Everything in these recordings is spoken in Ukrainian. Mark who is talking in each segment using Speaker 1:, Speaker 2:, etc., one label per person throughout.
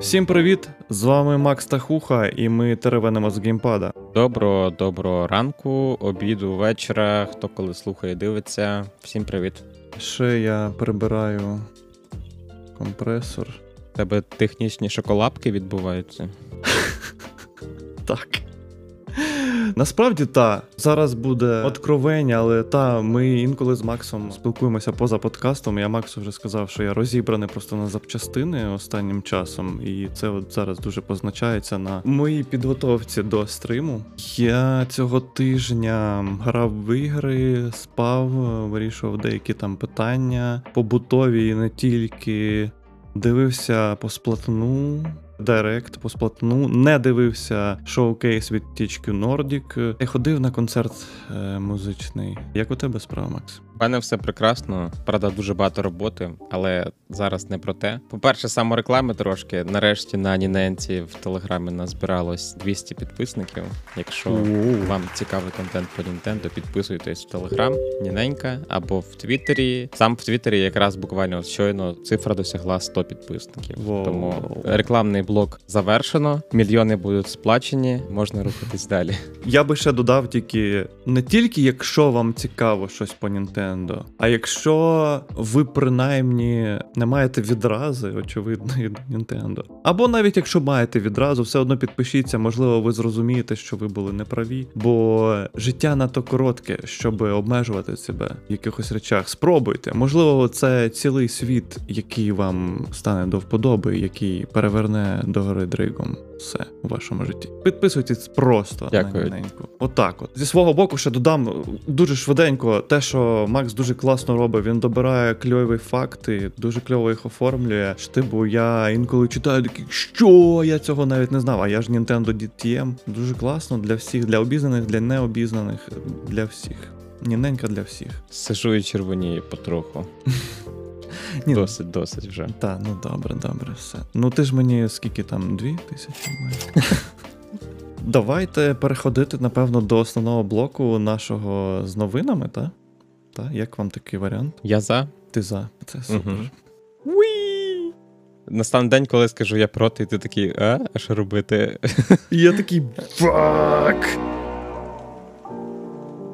Speaker 1: Всім привіт! З вами Макс Тахуха, і ми теревенимо з геймпада.
Speaker 2: Доброго, доброго ранку, обіду, вечора. Хто коли слухає, дивиться. Всім привіт.
Speaker 1: Ще я прибираю компресор.
Speaker 2: У тебе технічні шоколапки відбуваються.
Speaker 1: Так. Насправді та зараз буде откровення, але та ми інколи з Максом спілкуємося поза подкастом. Я Максу вже сказав, що я розібраний просто на запчастини останнім часом, і це от зараз дуже позначається на моїй підготовці до стриму. Я цього тижня грав в ігри, спав, вирішував деякі там питання, побутові і не тільки. Дивився по сплатну, Директ по сплатну, не дивився шоу-кейс від THQ Nordic. Я ходив на концерт е, музичний. Як у тебе справа, Макс?
Speaker 2: У мене все прекрасно, правда, дуже багато роботи, але зараз не про те. По-перше, самореклами трошки. Нарешті на Ніненці в телеграмі назбиралось 200 підписників. Якщо
Speaker 1: Оу.
Speaker 2: вам цікавий контент по Нінтендо, підписуйтесь в Телеграм, Ніненька або в Твіттері. Сам в Твіттері якраз буквально щойно цифра досягла 100 підписників.
Speaker 1: Воу.
Speaker 2: Тому рекламний блок завершено, мільйони будуть сплачені, можна рухатись далі.
Speaker 1: Я би ще додав тільки не тільки якщо вам цікаво щось по Nintendo, а якщо ви принаймні не маєте відрази, очевидної до Nintendo. Або навіть якщо маєте відразу, все одно підпишіться, можливо, ви зрозумієте, що ви були неправі. Бо життя надто коротке, щоб обмежувати себе в якихось речах. Спробуйте. Можливо, це цілий світ, який вам стане до вподоби, який переверне догори дригом все у вашому житті. Підписуйтесь просто
Speaker 2: Дякую.
Speaker 1: на. Отак от. Зі свого боку ще додам дуже швиденько те, що Макс дуже класно робить. Він добирає кльові факти, дуже кльово їх оформлює. Що, Типу, я інколи читаю такий, що я цього навіть не знав. А я ж Nintendo DTM. Дуже класно для всіх, для обізнаних, для необізнаних, для всіх. Ніненька для всіх.
Speaker 2: Сижу і червонію потроху.
Speaker 1: Ні,
Speaker 2: Досить, досить вже.
Speaker 1: Та, ну добре, добре, все. Ну ти ж мені скільки там, дві тисячі маєш? Давайте переходити, напевно, до основного блоку нашого з новинами, так? Та, як вам такий варіант?
Speaker 2: Я за.
Speaker 1: Ти за. Це супер.
Speaker 2: Мгм. Настане день, коли скажу я проти, і ти такий, а, а що робити?
Speaker 1: І я такий фак.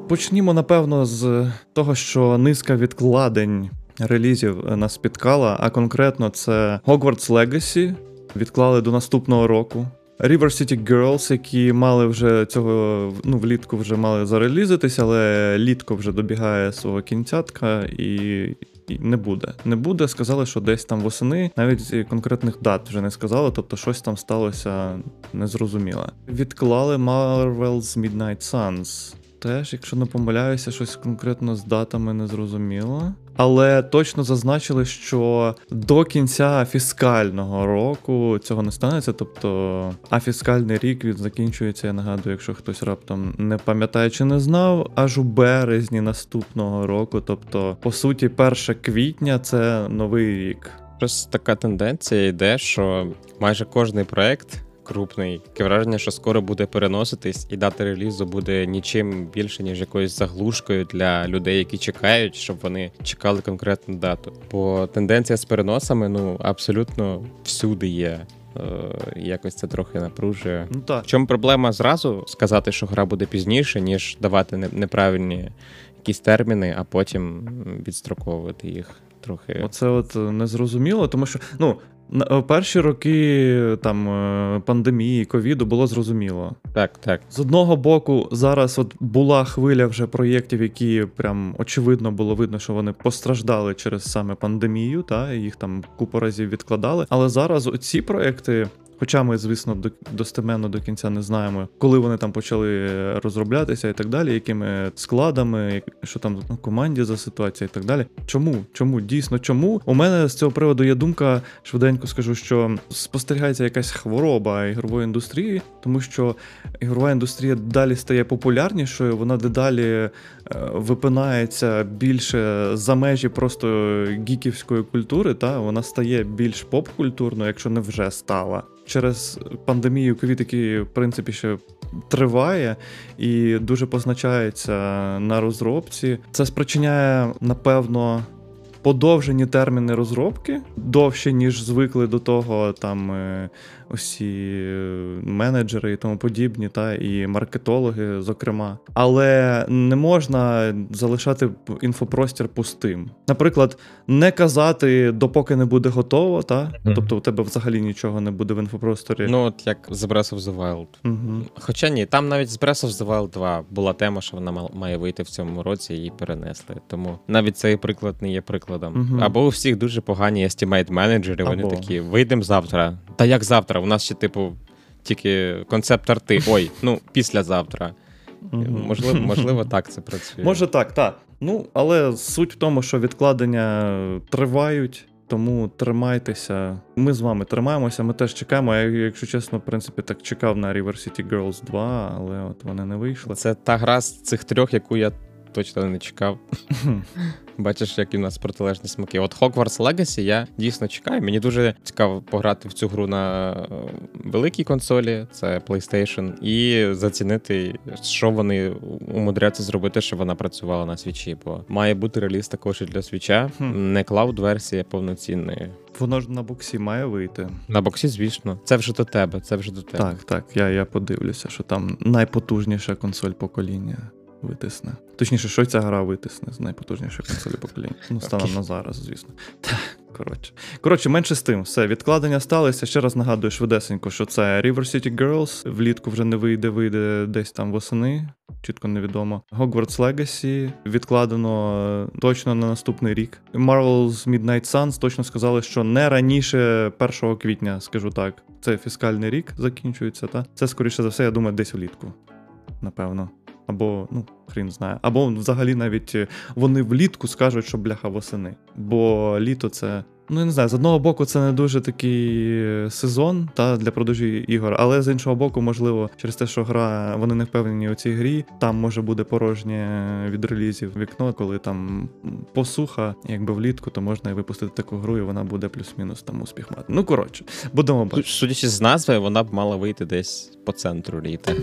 Speaker 1: Почнімо, напевно, з того, що низка відкладень релізів нас спіткала, а конкретно це Hogwarts Legacy відклали до наступного року. River City Girls, які мали вже цього ну, влітку вже мали зарелізитись, але літко вже добігає свого кінцятка і, і не буде. Не буде. Сказали, що десь там восени, навіть конкретних дат вже не сказали, тобто щось там сталося незрозуміле. Відклали Marvel's Midnight Suns. Теж, якщо не помиляюся, щось конкретно з датами не зрозуміло. Але точно зазначили, що до кінця фіскального року цього не станеться.Тобто, а фіскальний рік він закінчується, я нагадую, якщо хтось раптом не пам'ятає чи не знав, аж у березні наступного року. Тобто, по суті, 1 квітня це новий рік.
Speaker 2: Просто така тенденція йде, що майже кожний проект крупний, таке враження, що скоро буде переноситись, і дата релізу буде нічим більше, ніж якоюсь заглушкою для людей, які чекають, щоб вони чекали конкретну дату. Бо тенденція з переносами ну абсолютно всюди є. Е, якось це трохи напружує.
Speaker 1: Ну так.
Speaker 2: В чому проблема зразу сказати, що гра буде пізніше, ніж давати неправильні якісь терміни, а потім відстроковувати їх трохи.
Speaker 1: Оце от е, незрозуміло, тому що ну. Е, Перші роки там е, пандемії, ковіду було зрозуміло.
Speaker 2: Так, так.
Speaker 1: З одного боку, зараз от була хвиля вже проєктів, які прям очевидно було видно, що вони постраждали через саме пандемію, та їх там купу разів відкладали. Але зараз оці проєкти. Хоча ми, звісно, до, достеменно до кінця не знаємо, коли вони там почали розроблятися і так далі, якими складами, що там в команді за ситуація і так далі. Чому? Чому? Дійсно, чому? У мене з цього приводу є думка, швиденько скажу, що спостерігається якась хвороба ігрової індустрії, тому що ігрова індустрія далі стає популярнішою, вона дедалі е, випинається більше за межі просто гіківської культури, та вона стає більш поп-культурною, якщо не вже стала. Через пандемію ковід, який, в принципі, ще триває і дуже позначається на розробці. Це спричиняє, напевно, подовжені терміни розробки довше, ніж звикли до того там е, усі е, менеджери і тому подібні, та і маркетологи, зокрема. Але не можна залишати інфопростір пустим. Наприклад, не казати, допоки не буде готово, та
Speaker 3: Мгм.
Speaker 1: тобто у тебе взагалі нічого не буде в інфопросторі.
Speaker 2: Ну, от як з Breath of the Wild.
Speaker 1: Угу.
Speaker 2: Хоча ні, там навіть з Breath of the Wild 2 була тема, що вона має вийти в цьому році, її перенесли. Тому навіть цей приклад не є прикладом.
Speaker 1: Мгм.
Speaker 2: Або у всіх дуже погані estimate менеджери, вони такі: вийдемо завтра. Та як завтра? У нас ще, типу, тільки концепт арти. Ой, ну післязавтра. Можливо, можливо, так це працює.
Speaker 1: Може так, так. Ну, але суть в тому, що відкладення тривають. Тому тримайтеся. Ми з вами тримаємося, ми теж чекаємо. Я, якщо чесно, в принципі, так чекав на River City Girls 2, але от вони не вийшли.
Speaker 2: Це та гра з цих трьох, яку я точно не чекав. Бачиш, які в нас протилежні смаки. От Hogwarts Legacy я дійсно чекаю. Мені дуже цікаво пограти в цю гру на е, великій консолі, це PlayStation, і зацінити, що вони умудряться зробити, щоб вона працювала на свічі. Бо має бути реліз також і для свіча, не клауд-версія повноцінної.
Speaker 1: Воно ж на боксі має вийти.
Speaker 2: На боксі, звісно, це вже до тебе. Це вже до тебе.
Speaker 1: Так, так, я, я подивлюся, що там найпотужніша консоль покоління витисне. Точніше, що ця гра витисне з найпотужнішої консолі покоління. Ну, станом
Speaker 2: Окей.
Speaker 1: на зараз, звісно. Коротше. Коротше, менше з тим, все, відкладення сталося. Ще раз нагадую швидесенько, що це River City Girls. Влітку вже не вийде, вийде десь там восени. Чітко невідомо. Hogwarts Legacy відкладено е, точно на наступний рік. Marvel's Midnight Suns точно сказали, що не раніше 1 квітня, скажу так. Це фіскальний рік закінчується, та це скоріше за все, я думаю, десь влітку. Напевно. Або, ну, хрін знає. Або взагалі навіть е, вони влітку скажуть, що бляха восени. Бо літо це. Ну, я не знаю, з одного боку, це не дуже такий е, сезон та, для продажі ігор, але з іншого боку, можливо, через те, що гра, вони не впевнені у цій грі, там може буде порожнє від релізів вікно, коли там посуха, якби влітку, то можна і випустити таку гру, і вона буде плюс-мінус там успіх мати. Ну, коротше, будемо бачити.
Speaker 2: Судячи з назви, вона б мала вийти десь по центру літа.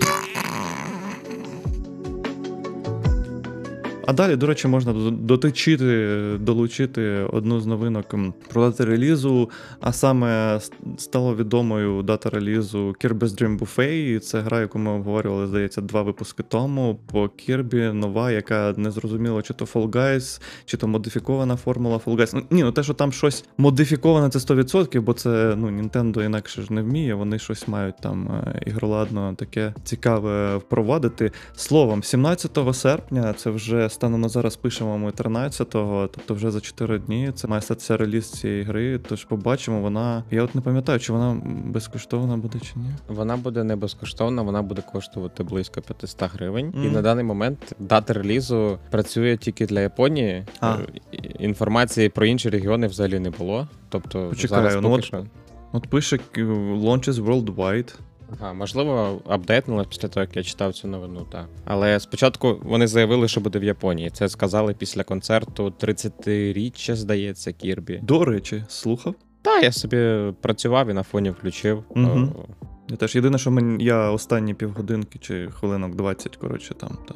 Speaker 1: А далі, до речі, можна дотичити, долучити одну з новинок про дати релізу, а саме стало відомою дата релізу Kirby's Dream Buffet. Це гра, яку ми обговорювали, здається, два випуски тому. По Kirby нова, яка не зрозуміло, чи то Fall Guys, чи то модифікована формула Fall Guys. Ну, ні, ну те, що там щось модифіковане, це 100%, бо це ну, Nintendo інакше ж не вміє. Вони щось мають там е, ігроладно таке цікаве впровадити. Словом, 17 серпня, це вже станом на зараз пишемо ми 13-го, тобто вже за 4 дні. Це має статися реліз цієї гри. Тож побачимо, вона. Я от не пам'ятаю, чи вона безкоштовна буде чи ні.
Speaker 2: Вона буде не безкоштовна, вона буде коштувати близько 500 гривень. І на даний момент дата релізу працює тільки для Японії.
Speaker 1: А.
Speaker 2: Е, Інформації про інші регіони взагалі не було. Тобто
Speaker 1: Почекаю,
Speaker 2: зараз
Speaker 1: ну
Speaker 2: поки
Speaker 1: от-
Speaker 2: що.
Speaker 1: От пише Launches Worldwide.
Speaker 2: Ага, можливо, апдейтнули після того, як я читав цю новину, так. Але спочатку вони заявили, що буде в Японії. Це сказали після концерту 30-річчя, здається, Кірбі.
Speaker 1: До речі, слухав.
Speaker 2: Та я собі працював і на фоні включив.
Speaker 1: Мгм. Я теж єдине, що мені я останні півгодинки чи хвилинок 20, коротше, там та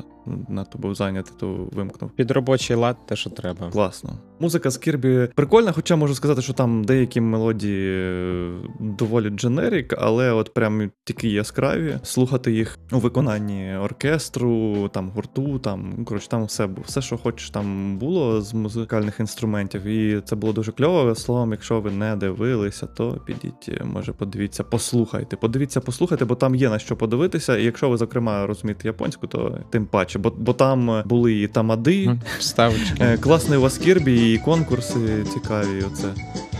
Speaker 1: надто був зайнятий, то вимкнув.
Speaker 2: Під робочий лад те, що треба.
Speaker 1: Класно. Музика з Кірбі прикольна, хоча можу сказати, що там деякі мелодії е, доволі дженерік, але от прям такі яскраві. Слухати їх у виконанні оркестру, там гурту, там ну, коротше, там все все, що хочеш, там було з музикальних інструментів, і це було дуже кльово. Словом, якщо ви не дивилися, то підіть, е, може, подивіться, послухайте. Подивіться, послухайте, бо там є на що подивитися. І якщо ви, зокрема, розумієте японську, то тим паче, бо, бо там були і тамади.
Speaker 2: Мгм. Вставочки.
Speaker 1: Е, Класний у вас Кірбі і конкурси цікаві. Оце.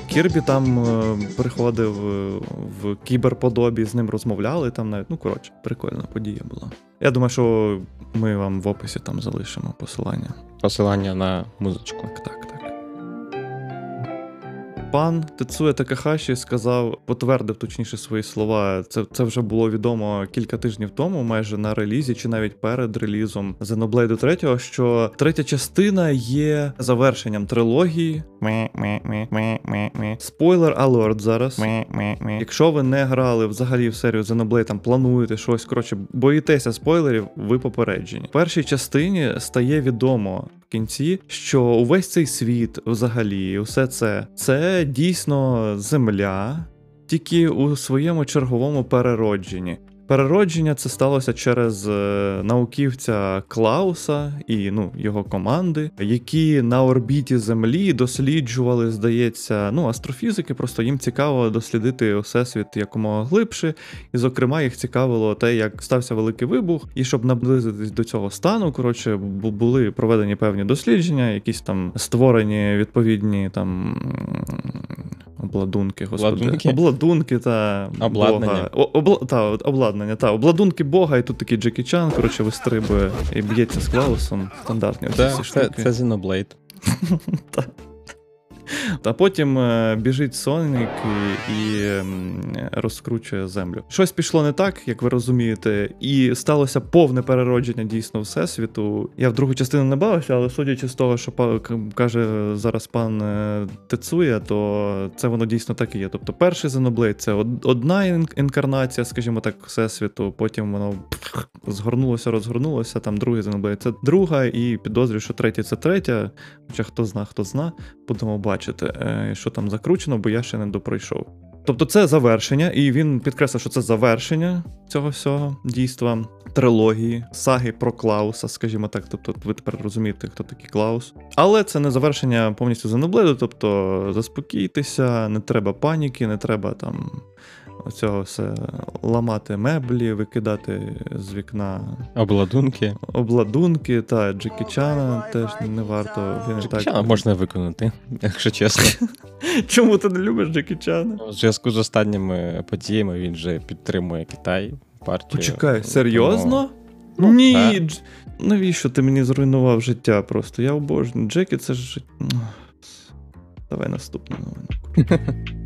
Speaker 1: Кірбі там е, приходив е, в кіберподобі, з ним розмовляли там навіть. Ну, коротше, прикольна подія була. Я думаю, що ми вам в описі там залишимо посилання.
Speaker 2: Посилання на музичку.
Speaker 1: Так, так. Пан Тецуя Такахаші сказав, потвердив точніше свої слова. Це, це вже було відомо кілька тижнів тому, майже на релізі, чи навіть перед релізом Xenoblade 3, що третя частина є завершенням трилогії. Спойлер алерт зараз. Якщо ви не грали взагалі в серію Xenoblade, там плануєте щось, коротше, боїтеся спойлерів, ви попереджені. В першій частині стає відомо кінці, що увесь цей світ, взагалі, усе це це дійсно земля, тільки у своєму черговому переродженні. Переродження це сталося через е, науківця Клауса і ну, його команди, які на орбіті Землі досліджували, здається, ну, астрофізики, просто їм цікаво дослідити всесвіт якомога глибше. І, зокрема, їх цікавило те, як стався великий вибух, і щоб наблизитись до цього стану, коротше, були проведені певні дослідження, якісь там створені відповідні там. Обладунки, господи.
Speaker 2: Обладунки?
Speaker 1: Обладунки та
Speaker 2: Обладнання.
Speaker 1: Бога. Обла... та, обладнання, та, обладунки Бога, і тут такий Джекі Чан, коротше, вистрибує і б'ється з Клаусом. Стандартні
Speaker 2: Да,
Speaker 1: всі
Speaker 2: це,
Speaker 1: штуки.
Speaker 2: це Xenoblade.
Speaker 1: Та потім е, біжить Сонік і, розкручує землю. Щось пішло не так, як ви розумієте, і сталося повне переродження дійсно всесвіту. Я в другу частину не бавився, але судячи з того, що каже зараз пан е, Тецуя, то це воно дійсно так і є. Тобто, перший Xenoblade — це одна інкарнація, скажімо так, всесвіту. Потім воно згорнулося, розгорнулося. Там другий Xenoblade — це друга, і підозрюю, що третій це третя. Хоча хто зна, хто зна, будемо бачити, е, що там закручено, бо я ще не допройшов. Тобто це завершення, і він підкреслив, що це завершення цього всього дійства, трилогії, саги про Клауса, скажімо так. Тобто, ви тепер розумієте, хто такий Клаус. Але це не завершення повністю Xenoblade, тобто заспокійтеся, не треба паніки, не треба там оцього все ламати меблі, викидати з вікна
Speaker 2: Обладунки.
Speaker 1: обладунки та Джекі Чана теж не варто. Він і
Speaker 2: Чана
Speaker 1: так.
Speaker 2: можна виконати, якщо чесно.
Speaker 1: Чому ти не любиш Джекі Чана?
Speaker 2: У зв'язку з останніми подіями він же підтримує Китай, партію.
Speaker 1: Почекай, серйозно?
Speaker 2: Ну,
Speaker 1: Ні.
Speaker 2: так.
Speaker 1: Дж- Навіщо ти мені зруйнував життя просто? Я обожнюю. Джекі це ж. Давай наступну новину.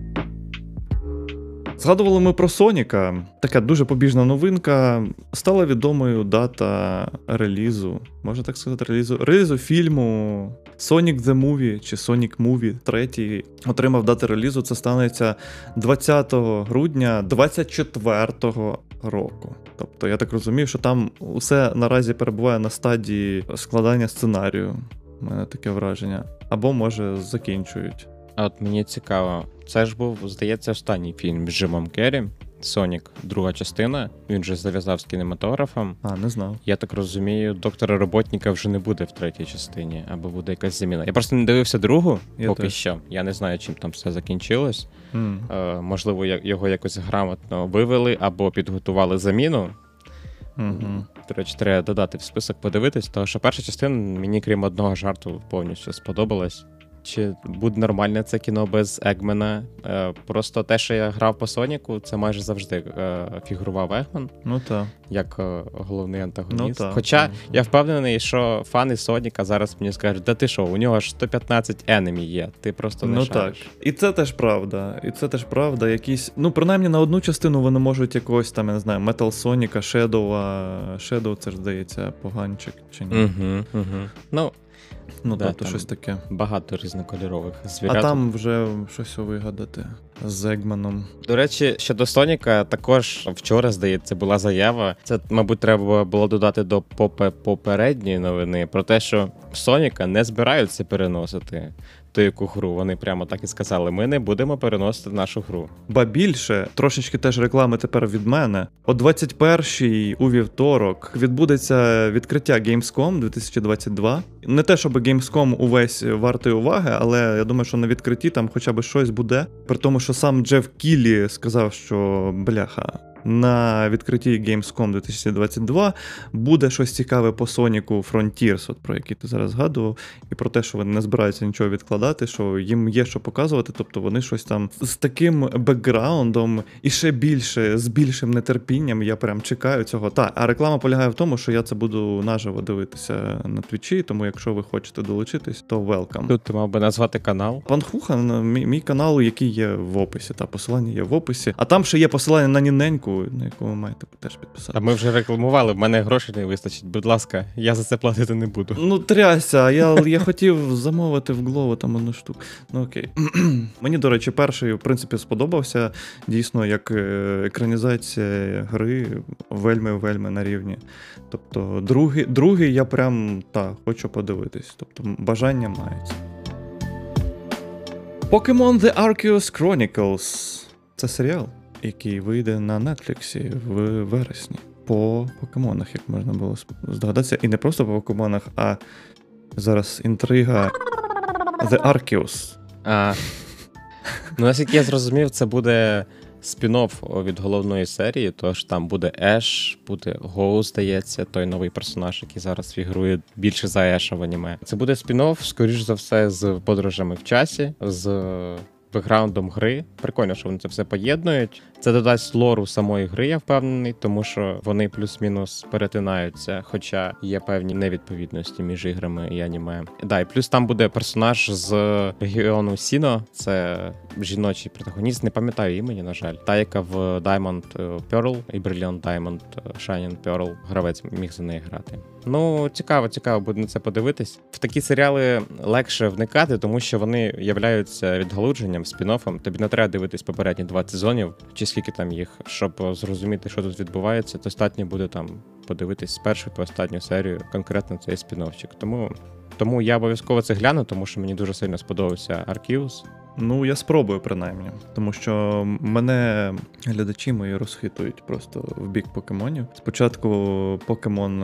Speaker 1: Згадували ми про Соніка. Така дуже побіжна новинка. Стала відомою дата релізу. Можна так сказати, релізу. Релізу фільму Sonic the Movie чи Sonic Movie 3 отримав дату релізу. Це станеться 20 грудня 24-го року. Тобто, я так розумію, що там усе наразі перебуває на стадії складання сценарію. У мене таке враження. Або може закінчують.
Speaker 2: А от мені цікаво, це ж був, здається, останній фільм з Джимом Керрі. Сонік, друга частина. Він же зав'язав з кінематографом.
Speaker 1: А, не знав.
Speaker 2: Я так розумію, доктора роботника вже не буде в третій частині, або буде якась заміна. Я просто не дивився другу
Speaker 1: Я
Speaker 2: поки
Speaker 1: теж.
Speaker 2: що. Я не знаю, чим там все закінчилось.
Speaker 1: М.
Speaker 2: Е, можливо, його якось грамотно вивели або підготували заміну.
Speaker 1: Мгм.
Speaker 2: До речі, треба додати в список подивитись, тому що перша частина мені, крім одного жарту, повністю сподобалась. Чи буде нормальне це кіно без Егмена? Е, просто те, що я грав по Соніку, це майже завжди е, фігурував Егман
Speaker 1: Ну так.
Speaker 2: як е, головний антагоніст.
Speaker 1: Ну, так.
Speaker 2: Хоча я впевнений, що фани Соніка зараз мені скажуть, да ти що, у нього ж 115 енемі є, ти просто не
Speaker 1: Ну так. І це теж правда. І це теж правда. Якісь. Ну, принаймні на одну частину вони можуть якогось там, я не знаю, Metal Sonic, Shadow, а Shadow, це ж здається, поганчик чи ні.
Speaker 2: Угу, угу. Ну,
Speaker 1: Ну,
Speaker 2: Да,
Speaker 1: тобто
Speaker 2: там
Speaker 1: щось таке.
Speaker 2: багато різнокольорових звірят.
Speaker 1: А там вже щось вигадати з Егманом.
Speaker 2: До речі, щодо Соніка, також вчора, здається, була заява. Це, мабуть, треба було додати до попе- попередньої новини про те, що Соніка не збираються переносити ту яку гру. Вони прямо так і сказали: ми не будемо переносити нашу гру.
Speaker 1: Ба більше, трошечки теж реклами тепер від мене. О 21-й у вівторок відбудеться відкриття Gamescom 2022. Не те, щоб Gamescom увесь вартий уваги, але я думаю, що на відкритті там хоча б щось буде. При тому, що сам Джеф Кіллі сказав, що бляха. На відкритті Gamescom 2022 буде щось цікаве по Соніку Frontiers, от про який ти зараз згадував, і про те, що вони не збираються нічого відкладати, що їм є що показувати, тобто вони щось там з таким бекграундом і ще більше, з більшим нетерпінням. Я прям чекаю цього. Та, а реклама полягає в тому, що я це буду наживо дивитися на твічі, тому якщо ви хочете долучитись, то welcome.
Speaker 2: Тут ти мав би назвати канал.
Speaker 1: Пан Хухан, мій, мій канал, який є в описі, та посилання є в описі. А там ще є посилання на Ніненьку, на яку ви маєте теж підписати.
Speaker 2: А ми вже рекламували, в мене грошей не вистачить. Будь ласка, я за це платити не буду.
Speaker 1: Ну, тряся, я, я хотів замовити в Глово там одну штуку. Ну окей. Мені, до речі, перший, в принципі, сподобався. Дійсно, як е, екранізація гри вельми-вельми на рівні. Тобто, другий, другий я прям та, хочу подивитись. Тобто, бажання мається. Pokemon The Arceus Chronicles. Це серіал, який вийде на Нетфліксі в вересні. По покемонах, як можна було здогадатися. І не просто по покемонах, а зараз інтрига The Arceus.
Speaker 2: А, ну, наскільки я зрозумів, це буде спін-офф від головної серії, тож там буде Еш, буде Гоу, здається, той новий персонаж, який зараз фігурує більше за Еша в аніме. Це буде спін-офф, скоріш за все, з подорожами в часі, з бекграундом гри. Прикольно, що вони це все поєднують. Це додасть лору самої гри, я впевнений, тому що вони плюс-мінус перетинаються, хоча є певні невідповідності між іграми і аніме. Да, і плюс там буде персонаж з регіону Сіно, це жіночий протагоніст, не пам'ятаю імені, на жаль. Та, яка в Diamond Pearl і Brilliant Diamond Shining Pearl гравець міг за неї грати. Ну, цікаво, цікаво буде на це подивитись. В такі серіали легше вникати, тому що вони являються відгалудженням, спін-оффом. Тобі не треба дивитись попередні 20 сезонів, чи скільки там їх, щоб зрозуміти, що тут відбувається. Достатньо буде там подивитись з першої по останню серію, конкретно цей спін-оффчик. Тому, тому я обов'язково це гляну, тому що мені дуже сильно сподобався Arceus.
Speaker 1: Ну, я спробую принаймні, тому що мене глядачі мої розхитують просто в бік покемонів. Спочатку Pokemon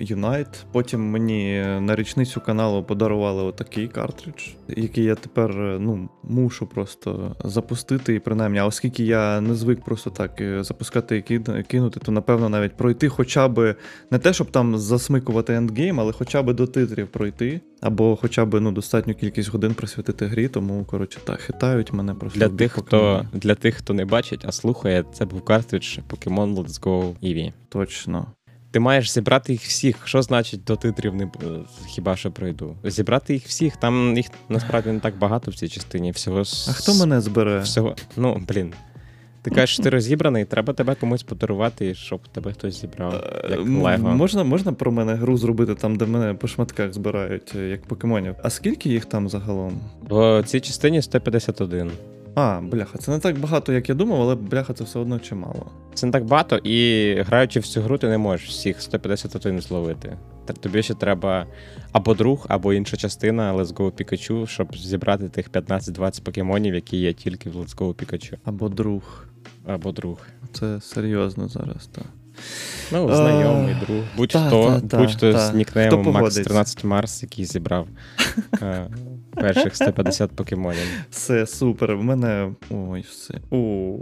Speaker 1: Unite, потім мені на річницю каналу подарували отакий картридж, який я тепер ну, мушу просто запустити. І принаймні, а оскільки я не звик просто так запускати і кинути, то напевно навіть пройти хоча б не те, щоб там засмикувати ендгейм, але хоча б до титрів пройти, або хоча б ну, достатню кількість годин присвятити грі тому коротше та хитають мене просто.
Speaker 2: Для тих, хто для тих, хто не бачить, а слухає, це був картридж Pokemon Let's Go Eevee.
Speaker 1: Точно.
Speaker 2: Ти маєш зібрати їх всіх. Що значить до титрів не хіба що пройду? Зібрати їх всіх, там їх насправді не так багато в цій частині. Всього
Speaker 1: А хто мене збере?
Speaker 2: Всього, ну блін. Ти кажеш, що ти розібраний, треба тебе комусь подарувати, щоб тебе хтось зібрав.
Speaker 1: Е,
Speaker 2: як Лего.
Speaker 1: Можна можна про мене гру зробити там, де мене по шматках збирають, е, як покемонів. А скільки їх там загалом?
Speaker 2: В цій частині 151.
Speaker 1: А, бляха, це не так багато, як я думав, але бляха, це все одно чимало.
Speaker 2: Це не так багато, і граючи в цю гру, ти не можеш всіх 151 зловити. Тобі ще треба або друг, або інша частина Let's Go Pikachu, щоб зібрати тих 15-20 покемонів, які є тільки в Let's Go Pikachu.
Speaker 1: Або друг.
Speaker 2: Або друг.
Speaker 1: Це серйозно зараз, так.
Speaker 2: Ну, знайомий
Speaker 1: а,
Speaker 2: друг. Будь-хто будь-хто
Speaker 1: та,
Speaker 2: з нікнеймом Max 13 Mars, який зібрав а, перших 150 покемонів.
Speaker 1: Все, супер. В мене. Ой, все. О.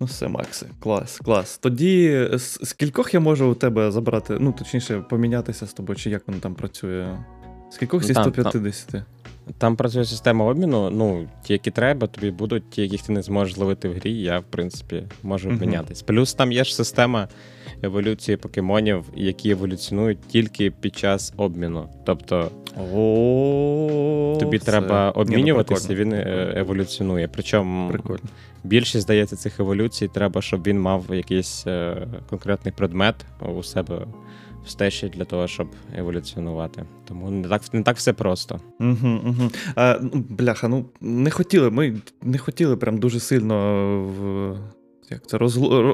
Speaker 1: Ну, все, Макси, клас, клас. Тоді з я можу у тебе забрати, ну, точніше, помінятися з тобою, чи як воно там працює? З кількох зі 150?
Speaker 2: Там, працює система обміну. Ну, ті, які треба, тобі будуть, ті, яких ти не зможеш зловити в грі, я, в принципі, можу обмінятись. Uh-huh. Плюс там є ж система еволюції покемонів, які еволюціонують тільки під час обміну. Тобто
Speaker 1: О,
Speaker 2: тобі треба обмінюватися, він е, еволюціонує. Причому
Speaker 1: Прикольно.
Speaker 2: більшість здається цих еволюцій, треба, щоб він мав якийсь е, конкретний предмет у себе в стежі для того, щоб еволюціонувати. Тому не так не так все просто.
Speaker 1: Угу, угу. А, ну, Бляха, ну не хотіли. Ми не хотіли прям дуже сильно в як це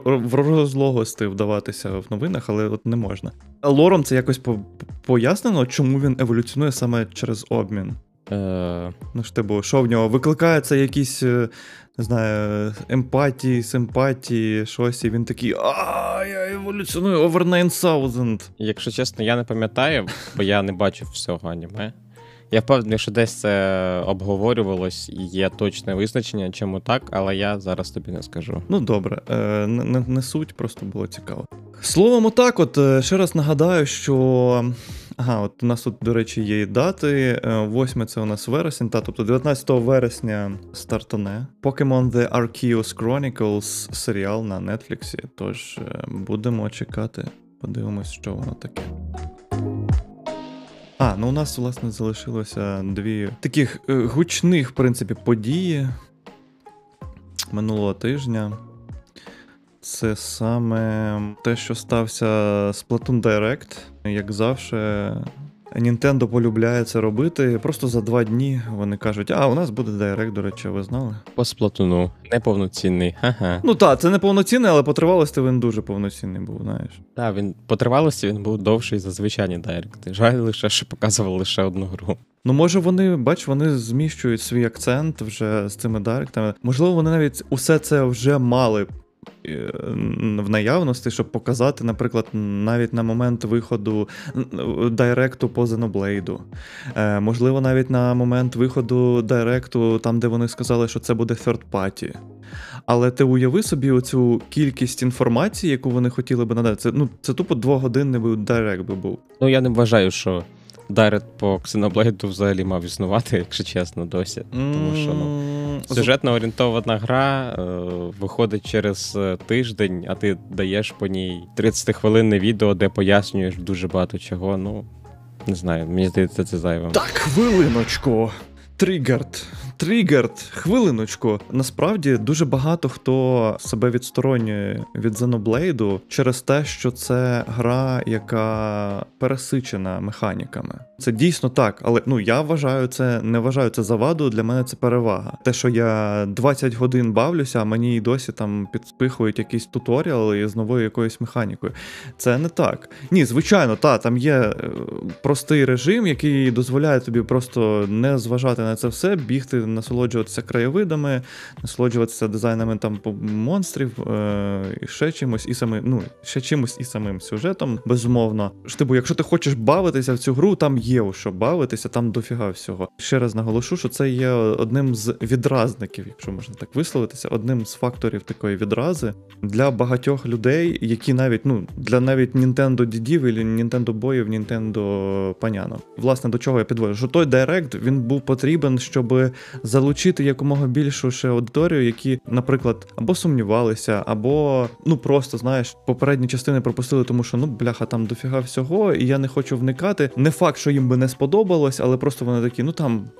Speaker 1: в розлогости вдаватися в новинах, але от не можна. Лором це якось по- пояснено, чому він еволюціонує саме через обмін.
Speaker 2: Е...
Speaker 1: Ну ж типу, що в нього? Викликається якісь, не знаю, емпатії, симпатії, щось, і він такий. А, я еволюціоную over 9000.
Speaker 2: Якщо чесно, я не пам'ятаю, бо я не бачив всього аніме. Я впевнений, що десь це обговорювалось і є точне визначення, чому так, але я зараз тобі не скажу.
Speaker 1: Ну добре, е, не, не суть, просто було цікаво. Словом, отак, от ще раз нагадаю, що. Ага, от у нас тут, до речі, є дати. 8 це у нас вересень, та тобто 19 вересня стартане. Pokemon The Arceus Chronicles серіал на Нетфліксі. Тож будемо чекати, подивимось, що воно таке. А, ну у нас, власне, залишилося дві таких е, гучних, в принципі, події минулого тижня. це саме те, що стався Splatoon Direct. Як завжди, Nintendo полюбляє це робити. Просто за два дні вони кажуть, а у нас буде Direct, до речі, ви знали?
Speaker 2: По сплатуну. Неповноцінний. Ха-ха.
Speaker 1: Ну так, це не повноцінний, але по тривалості він дуже повноцінний був, знаєш.
Speaker 2: Так, він по тривалості він був довший за звичайні дайректи. Жаль лише, що показували лише одну гру.
Speaker 1: Ну, може, вони, бач, вони зміщують свій акцент вже з цими директами. Можливо, вони навіть усе це вже мали в наявності, щоб показати, наприклад, навіть на момент виходу директу по Xenoblade. Е, можливо, навіть на момент виходу директу, там, де вони сказали, що це буде third party. Але ти уяви собі оцю кількість інформації, яку вони хотіли би надати. Це, ну, це тупо двогодинний би директ би був.
Speaker 2: Ну я не вважаю, що Дайрект по Xenoblade взагалі мав існувати, якщо чесно, досі. Тому що ну, сюжетно орієнтована гра е, виходить через е, тиждень, а ти даєш по ній 30-хвилинне відео, де пояснюєш дуже багато чого. Ну, не знаю, мені здається, це зайве.
Speaker 1: Так, хвилиночку. Тригерд. Тригерд, хвилиночку. Насправді дуже багато хто себе відсторонює від Xenoblade через те, що це гра, яка пересичена механіками. Це дійсно так, але ну я вважаю це, не вважаю це заваду. Для мене це перевага. Те, що я 20 годин бавлюся, а мені й досі там підпихують якісь туторіали з новою якоюсь механікою. Це не так. Ні, звичайно, та там є е, простий режим, який дозволяє тобі просто не зважати на це все, бігти, насолоджуватися краєвидами, насолоджуватися дизайнами там монстрів, е, і ще чимось, і самим, ну, ще чимось і самим сюжетом, безумовно. Типу, якщо ти хочеш бавитися в цю гру, там є у що бавитися, там дофіга всього. Ще раз наголошу, що це є одним з відразників, якщо можна так висловитися, одним з факторів такої відрази для багатьох людей, які навіть ну для навіть Nintendo дідів і Nintendo боїв, Nintendo панянок. Власне, до чого я підводжу? Що той Direct він був потрібен, щоб залучити якомога більшу ще аудиторію, які, наприклад, або сумнівалися, або ну просто знаєш, попередні частини пропустили, тому що ну бляха, там дофіга всього, і я не хочу вникати. Не факт, що їм би не сподобалось, але просто вони такі, ну там.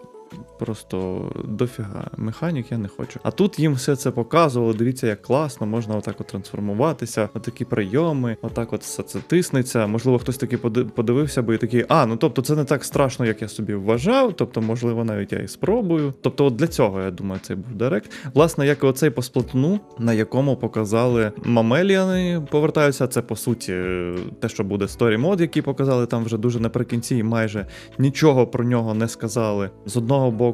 Speaker 1: Просто дофіга механік я не хочу. А тут їм все це показувало. Дивіться, як класно, можна отак от трансформуватися, отакі прийоми, отак от все це тиснеться. Можливо, хтось таки подивився би і такий, а, ну тобто це не так страшно, як я собі вважав. Тобто, можливо, навіть я і спробую. Тобто, от для цього я думаю, цей був директ. Власне, як і оцей по сплатну, на якому показали мамеліани повертаються. Це по суті те, що буде сторі мод, який показали там вже дуже наприкінці, і майже нічого про нього не сказали. З одного боку,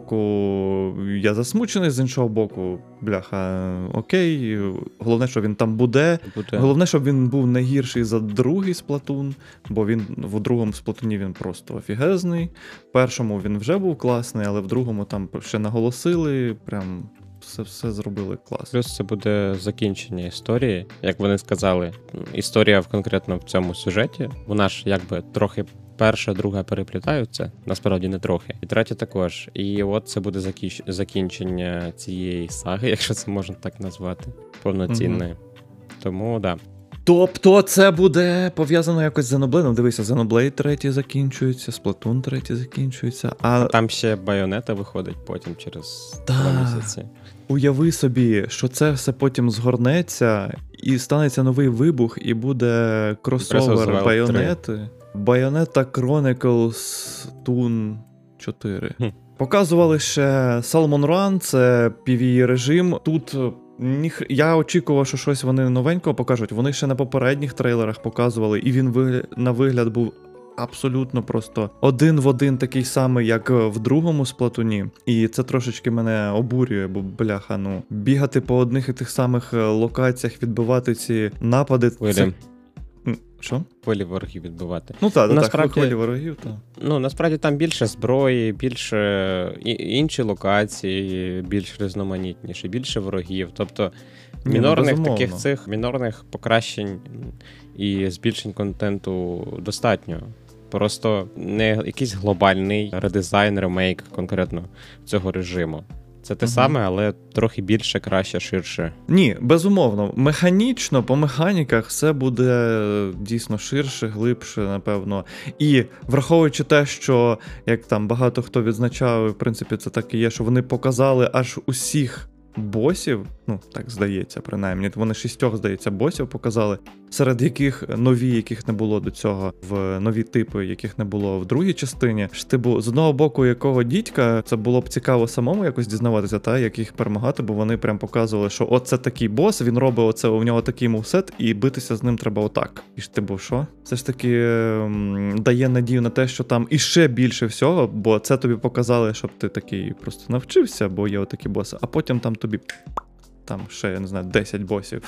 Speaker 1: я засмучений, з іншого боку, бляха, окей. Головне, що він там буде.
Speaker 2: Буде.
Speaker 1: Головне, щоб він був не гірший за другий сплатун, бо він в другому сплатуні він просто офігезний. В першому він вже був класний, але в другому там ще наголосили, прям все, все зробили класно.
Speaker 2: Плюс це буде закінчення історії. Як вони сказали, історія в конкретно в цьому сюжеті, вона ж якби трохи перша, друга переплітаються, насправді не трохи. І третя також. І от це буде закінч... закінчення цієї саги, якщо це можна так назвати, повноцінної. Тому да.
Speaker 1: Тобто це буде пов'язано якось з Xenoblade. Дивися, Xenoblade 3 закінчується, Splatoon 3 закінчується. А
Speaker 2: Там ще байонета виходить потім через
Speaker 1: Да.
Speaker 2: два місяці.
Speaker 1: уяви собі, що це все потім згорнеться, і станеться новий вибух, і буде кросовер байонети. Bayonetta Chronicles Toon 4.
Speaker 2: Хм.
Speaker 1: Показували ще Salmon Run, це PvE режим. Тут. е, Ніх... Я очікував, що щось вони новенького покажуть. Вони ще на попередніх трейлерах показували, і він вигля... на вигляд був абсолютно просто один в один такий самий, як е, в другому сплатуні. І це трошечки мене обурює, бо бляха, ну бігати по одних і тих самих е, локаціях, відбивати ці напади. Це... Що?
Speaker 2: Хвилі ворогів відбивати.
Speaker 1: Ну так, так,
Speaker 2: Насправді-
Speaker 1: хвилі ворогів, так.
Speaker 2: Ну, насправді там більше зброї, більше інші локації, більш різноманітніші, більше ворогів. Тобто
Speaker 1: Ні, ну,
Speaker 2: мінорних
Speaker 1: безумовно.
Speaker 2: таких цих мінорних покращень і збільшень контенту достатньо. Просто не якийсь глобальний редизайн, ремейк конкретно цього режиму. Це те
Speaker 1: Мгм.
Speaker 2: саме, але трохи більше, краще, ширше.
Speaker 1: Ні, безумовно, механічно, по механіках все буде е, дійсно ширше, глибше, напевно. І враховуючи те, що як там багато хто відзначав, в принципі, це так і є, що вони показали аж усіх босів. Ну, так здається, принаймні. Вони шістьох, здається, босів показали, серед яких нові, яких не було до цього, в нові типи, яких не було в другій частині. Ж типу, з одного боку, якого дідька, це було б цікаво самому якось дізнаватися, та як їх перемагати, бо вони прям показували, що от це такий бос, він робить оце, у нього такий мувсет, і битися з ним треба отак. І ж типу, що? Це ж таки ем, дає надію на те, що там іще більше всього, бо це тобі показали, щоб ти такий просто навчився, бо є отакі боси, а потім там тобі. Там ще, я не знаю, 10 босів.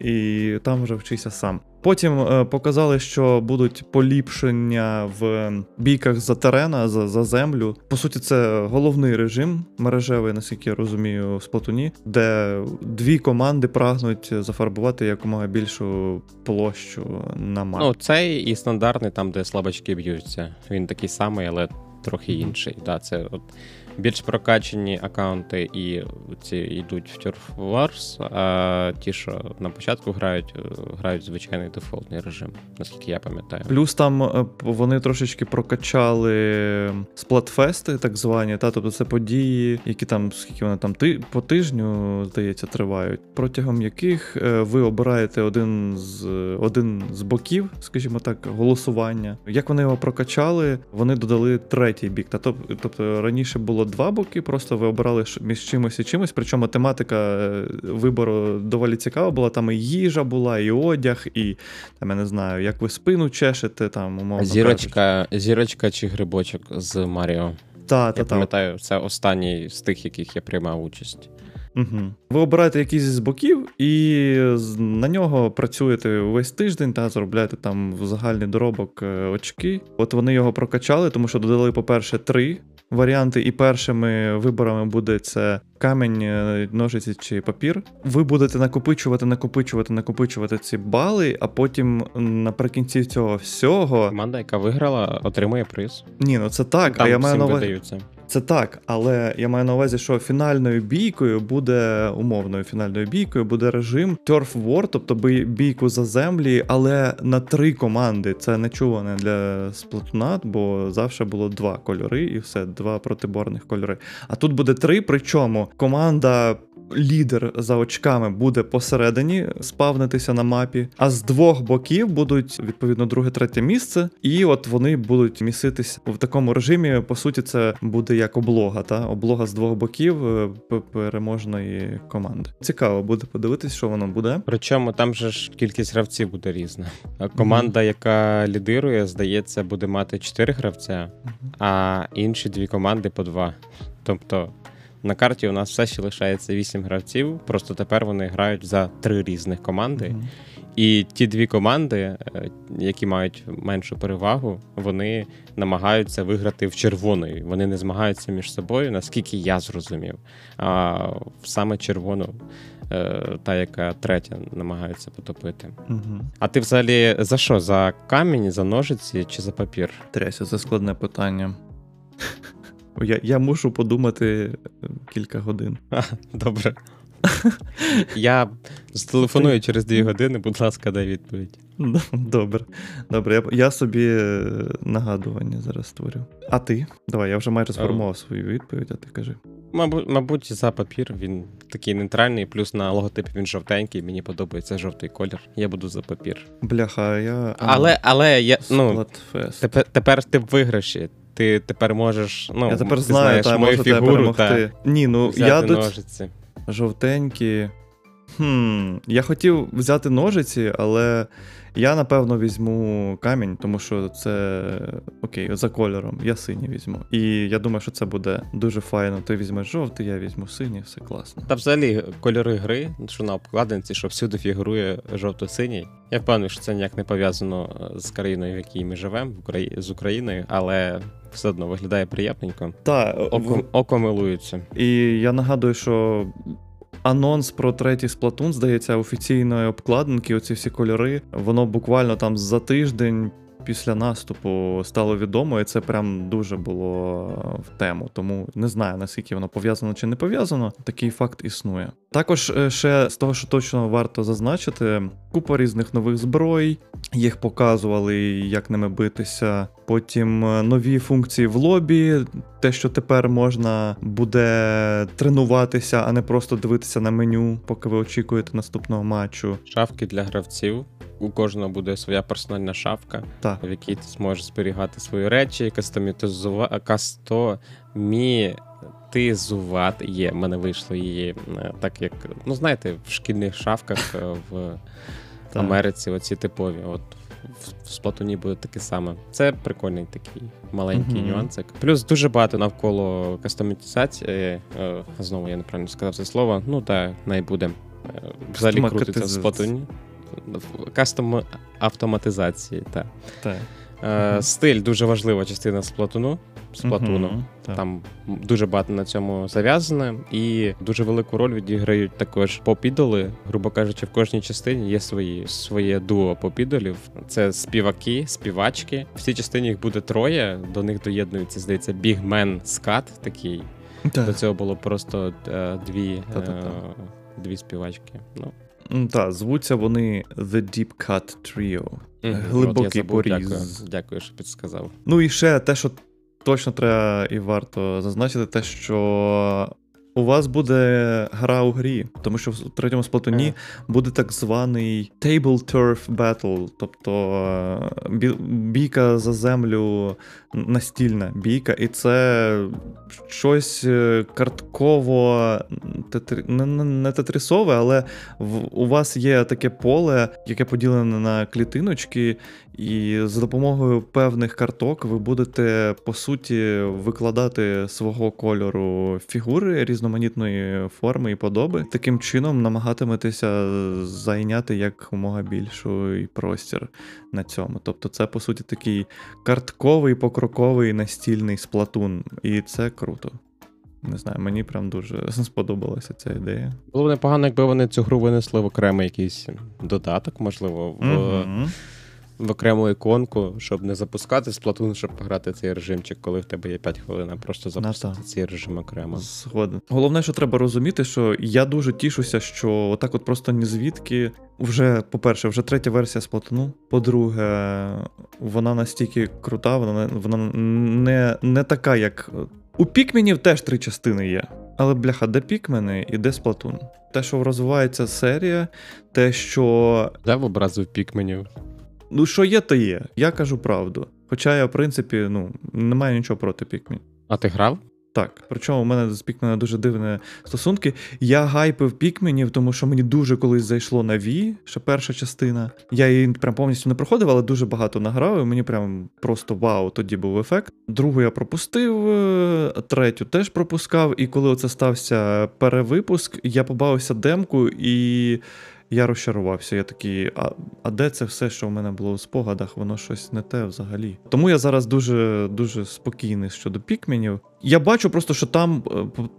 Speaker 1: І там вже вчися сам. Потім е, показали, що будуть поліпшення в бійках за терена, за, за землю. По суті, це головний режим мережевий, наскільки я розумію, в Сплатуні, де дві команди прагнуть зафарбувати якомога більшу площу на мапі.
Speaker 2: Ну, цей і стандартний, там, де слабачки б'ються. Він такий самий, але трохи інший. Да, це от більш прокачені аккаунти і ці йдуть в Turf Wars, а ті, що на початку грають, е, грають звичайний дефолтний режим, наскільки я пам'ятаю.
Speaker 1: Плюс там е, вони трошечки прокачали сплатфести, так звані, та тобто це події, які там скільки вони там ти по тижню, здається, тривають, протягом яких е, ви обираєте один з один з боків, скажімо так, голосування. Як вони його прокачали, вони додали третій бік. Та тобто раніше було два боки, просто ви обирали між чимось і чимось. Причому тематика е, вибору доволі цікава була. Там і їжа була, і одяг, і там я не знаю, як ви спину чешете, там умовно.
Speaker 2: Зірочка, зірочка чи грибочок з Маріо.
Speaker 1: Та,
Speaker 2: Я
Speaker 1: та, та.
Speaker 2: пам'ятаю, це останній з тих, яких я приймав участь.
Speaker 1: Угу. Ви обираєте якийсь з боків і на нього працюєте весь тиждень та заробляєте там в загальний доробок е, очки. От вони його прокачали, тому що додали, по-перше, три варіанти, і першими виборами буде це камінь, е, ножиці чи папір. Ви будете накопичувати, накопичувати, накопичувати ці бали, а потім наприкінці цього всього.
Speaker 2: Команда, яка виграла, отримує приз.
Speaker 1: Ні, ну це так,
Speaker 2: Там
Speaker 1: а я маю на увазі. Це так, але я маю на увазі, що фінальною бійкою буде умовною фінальною бійкою буде режим Turf War, тобто бійку за землі, але на три команди. Це не чуване для сплатунат, бо завжди було два кольори і все, два протиборних кольори. А тут буде три, причому команда. Лідер за очками буде посередині спавнитися на мапі, а з двох боків будуть відповідно друге, третє місце, і от вони будуть міситись в такому режимі. По суті, це буде як облога, та облога з двох боків е, переможної команди. Цікаво буде подивитись, що воно буде.
Speaker 2: Причому там же ж кількість гравців буде різна. Команда, яка лідирує, здається, буде мати 4 гравця, а інші дві команди по 2. Тобто на карті у нас все ще лишається 8 гравців, просто тепер вони грають за три різних команди. І ті дві команди, е, які мають меншу перевагу, вони намагаються виграти в червоної. Вони не змагаються між собою, наскільки я зрозумів. А саме червону, е, та, яка третя, намагається потопити.
Speaker 1: Мгм.
Speaker 2: А ти взагалі за що? За камінь, за ножиці чи за папір?
Speaker 1: Тряся, це складне питання. Я, я мушу подумати е, кілька годин.
Speaker 2: А, добре. Я зателефоную через дві години, будь ласка, дай відповідь.
Speaker 1: Добре. Добре, я, я собі е, нагадування зараз створю. А ти? Давай, я вже майже сформував свою відповідь, а ти кажи.
Speaker 2: Мабуть, мабуть, за папір він такий нейтральний, плюс на логотипі він жовтенький, мені подобається жовтий колір. Я буду за папір.
Speaker 1: Бляха, я.
Speaker 2: Але, але я ну, тепер, тепер ти в виграші. Ти тепер можеш. Ну,
Speaker 1: я тепер
Speaker 2: ти
Speaker 1: знаю,
Speaker 2: знаєш
Speaker 1: та
Speaker 2: мою
Speaker 1: можу
Speaker 2: фігуру
Speaker 1: перемогти.
Speaker 2: та
Speaker 1: Ні, ну
Speaker 2: взяти
Speaker 1: я
Speaker 2: ножиці.
Speaker 1: жовтенькі. Хм, я хотів взяти ножиці, але я напевно візьму камінь, тому що це окей, за кольором. Я синій візьму. І я думаю, що це буде дуже файно. Ти візьмеш жовтий, я візьму синій, все класно.
Speaker 2: Та взагалі кольори гри, що на обкладинці, що всюди фігурує жовто-синій. Я впевнений, що це ніяк не пов'язано е, з країною, в якій ми живемо, з Україною, але все одно виглядає приємненько.
Speaker 1: Та,
Speaker 2: Око, око милується.
Speaker 1: І я нагадую, що анонс про третій сплатун, здається, офіційної обкладинки, оці всі кольори, воно буквально там за тиждень. Після наступу стало відомо, і це прям дуже було в тему. Тому не знаю наскільки воно пов'язано чи не пов'язано. Такий факт існує. Також е, ще з того, що точно варто зазначити, купа різних нових зброй, їх показували, як ними битися. Потім е, нові функції в лобі, те, що тепер можна буде тренуватися, а не просто дивитися на меню, поки ви очікуєте наступного матчу.
Speaker 2: Шафки для гравців. У кожного буде своя персональна шафка,
Speaker 1: Так.
Speaker 2: в якій ти зможеш зберігати свої речі, кастомізувати, кастомізувати. Є, в мене вийшло її е, так, як ну знаєте, в шкільних шафках е, в Америці, оці типові. От в- в Сплатуні буде таке саме. Це прикольний такий маленький
Speaker 1: Мгм.
Speaker 2: нюансик. Плюс дуже багато навколо кастомізації. Е, Знову я неправильно сказав це слово. Ну та най буде. Взагалі крутиться в. Сплатуні. Кастом автоматизації, так.
Speaker 1: Так.
Speaker 2: Е,
Speaker 1: Мгм.
Speaker 2: Стиль дуже важлива частина сплатуну. Сплатуну.
Speaker 1: Мгм, так.
Speaker 2: Там дуже багато на цьому зав'язане, і дуже велику роль відіграють також поп-ідоли. Грубо кажучи, в кожній частині є свої своє дуо поп-ідолів. Це співаки, співачки. В цій частині їх буде троє. До них доєднується, здається, бігмен скат такий.
Speaker 1: Так.
Speaker 2: До цього було просто е, дві, е, дві співачки. Ну,
Speaker 1: Так, звуться вони The Deep Cut Trio.
Speaker 2: мгм,
Speaker 1: Глибокий
Speaker 2: от я забув,
Speaker 1: поріз.
Speaker 2: Дякую, дякую, що підсказав.
Speaker 1: Ну і ще те, що точно треба і варто зазначити, те, що у вас буде гра у грі, тому що в третьому сплатуні буде так званий Table Turf Battle, тобто е, бійка за землю, настільна бійка, і це щось е, картково тетр- не, не, не тетрісове, але в, у вас є таке поле, яке поділене на клітиночки, і за допомогою певних карток ви будете по суті викладати свого кольору фігури різноманітної форми і подоби. Таким чином намагатиметеся зайняти якомога більший простір на цьому. Тобто, це по суті такий картковий покроковий настільний сплатун, і це круто. Не знаю, мені прям дуже сподобалася ця ідея.
Speaker 2: Було б непогано, якби вони цю гру винесли в окремий якийсь додаток, можливо, в,
Speaker 1: Мгм.
Speaker 2: В окрему іконку, щоб не запускати сплатун, щоб пограти цей режимчик, коли в тебе є 5 хвилин, а просто запустити
Speaker 1: так.
Speaker 2: цей режим окремо.
Speaker 1: Згоден. Головне, що треба розуміти, що я дуже тішуся, що отак, от просто ні звідки. Вже, по-перше, вже третя версія сплатну. По-друге, вона настільки крута, вона, вона не, не така, як. У пікменів теж три частини є. Але бляха, де пікмени і де сплатун. Те, що розвивається серія, те, що
Speaker 2: Де в образив пікменів?
Speaker 1: Ну, що є, то є. Я кажу правду. Хоча я, в принципі, ну, не маю нічого проти пікмін.
Speaker 2: А ти грав?
Speaker 1: Так, причому в мене з Пікмена дуже дивні стосунки. Я гайпив пікменів, тому що мені дуже колись зайшло на Ві, ще перша частина. Я її прям повністю не проходив, але дуже багато награв, і мені прям просто вау, тоді був ефект. Другу я пропустив, е, третю теж пропускав. І коли оце стався перевипуск, я побавився демку і. Я розчарувався. Я такий, а, а де це все, що в мене було у спогадах? Воно щось не те взагалі. Тому я зараз дуже дуже спокійний щодо пікменів. Я бачу просто, що там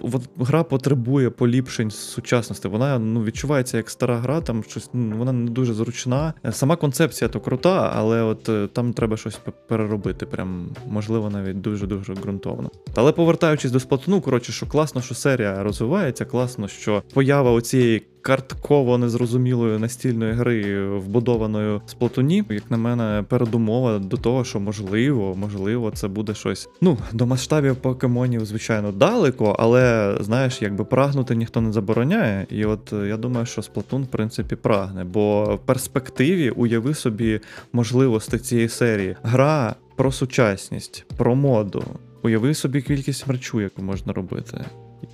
Speaker 1: е, гра потребує поліпшень сучасності. Вона ну відчувається як стара гра, там щось ну, вона не дуже зручна. Е, Сама концепція то крута, але от е, там треба щось переробити. Прям можливо, навіть дуже дуже ґрунтовно. Але повертаючись до сплатну, коротше, що класно, що серія розвивається, класно, що поява оцієї картково незрозумілої настільної гри, вбудованої в сплатуні, як на мене, передумова до того, що можливо, можливо, це буде щось. Ну, до масштабів покемонів, звичайно, далеко, але знаєш, якби прагнути ніхто не забороняє. І от е, я думаю, що Сплатун, в принципі, прагне. Бо в перспективі уяви собі можливості цієї серії. Гра про сучасність, про моду. Уяви собі кількість мерчу, яку можна робити.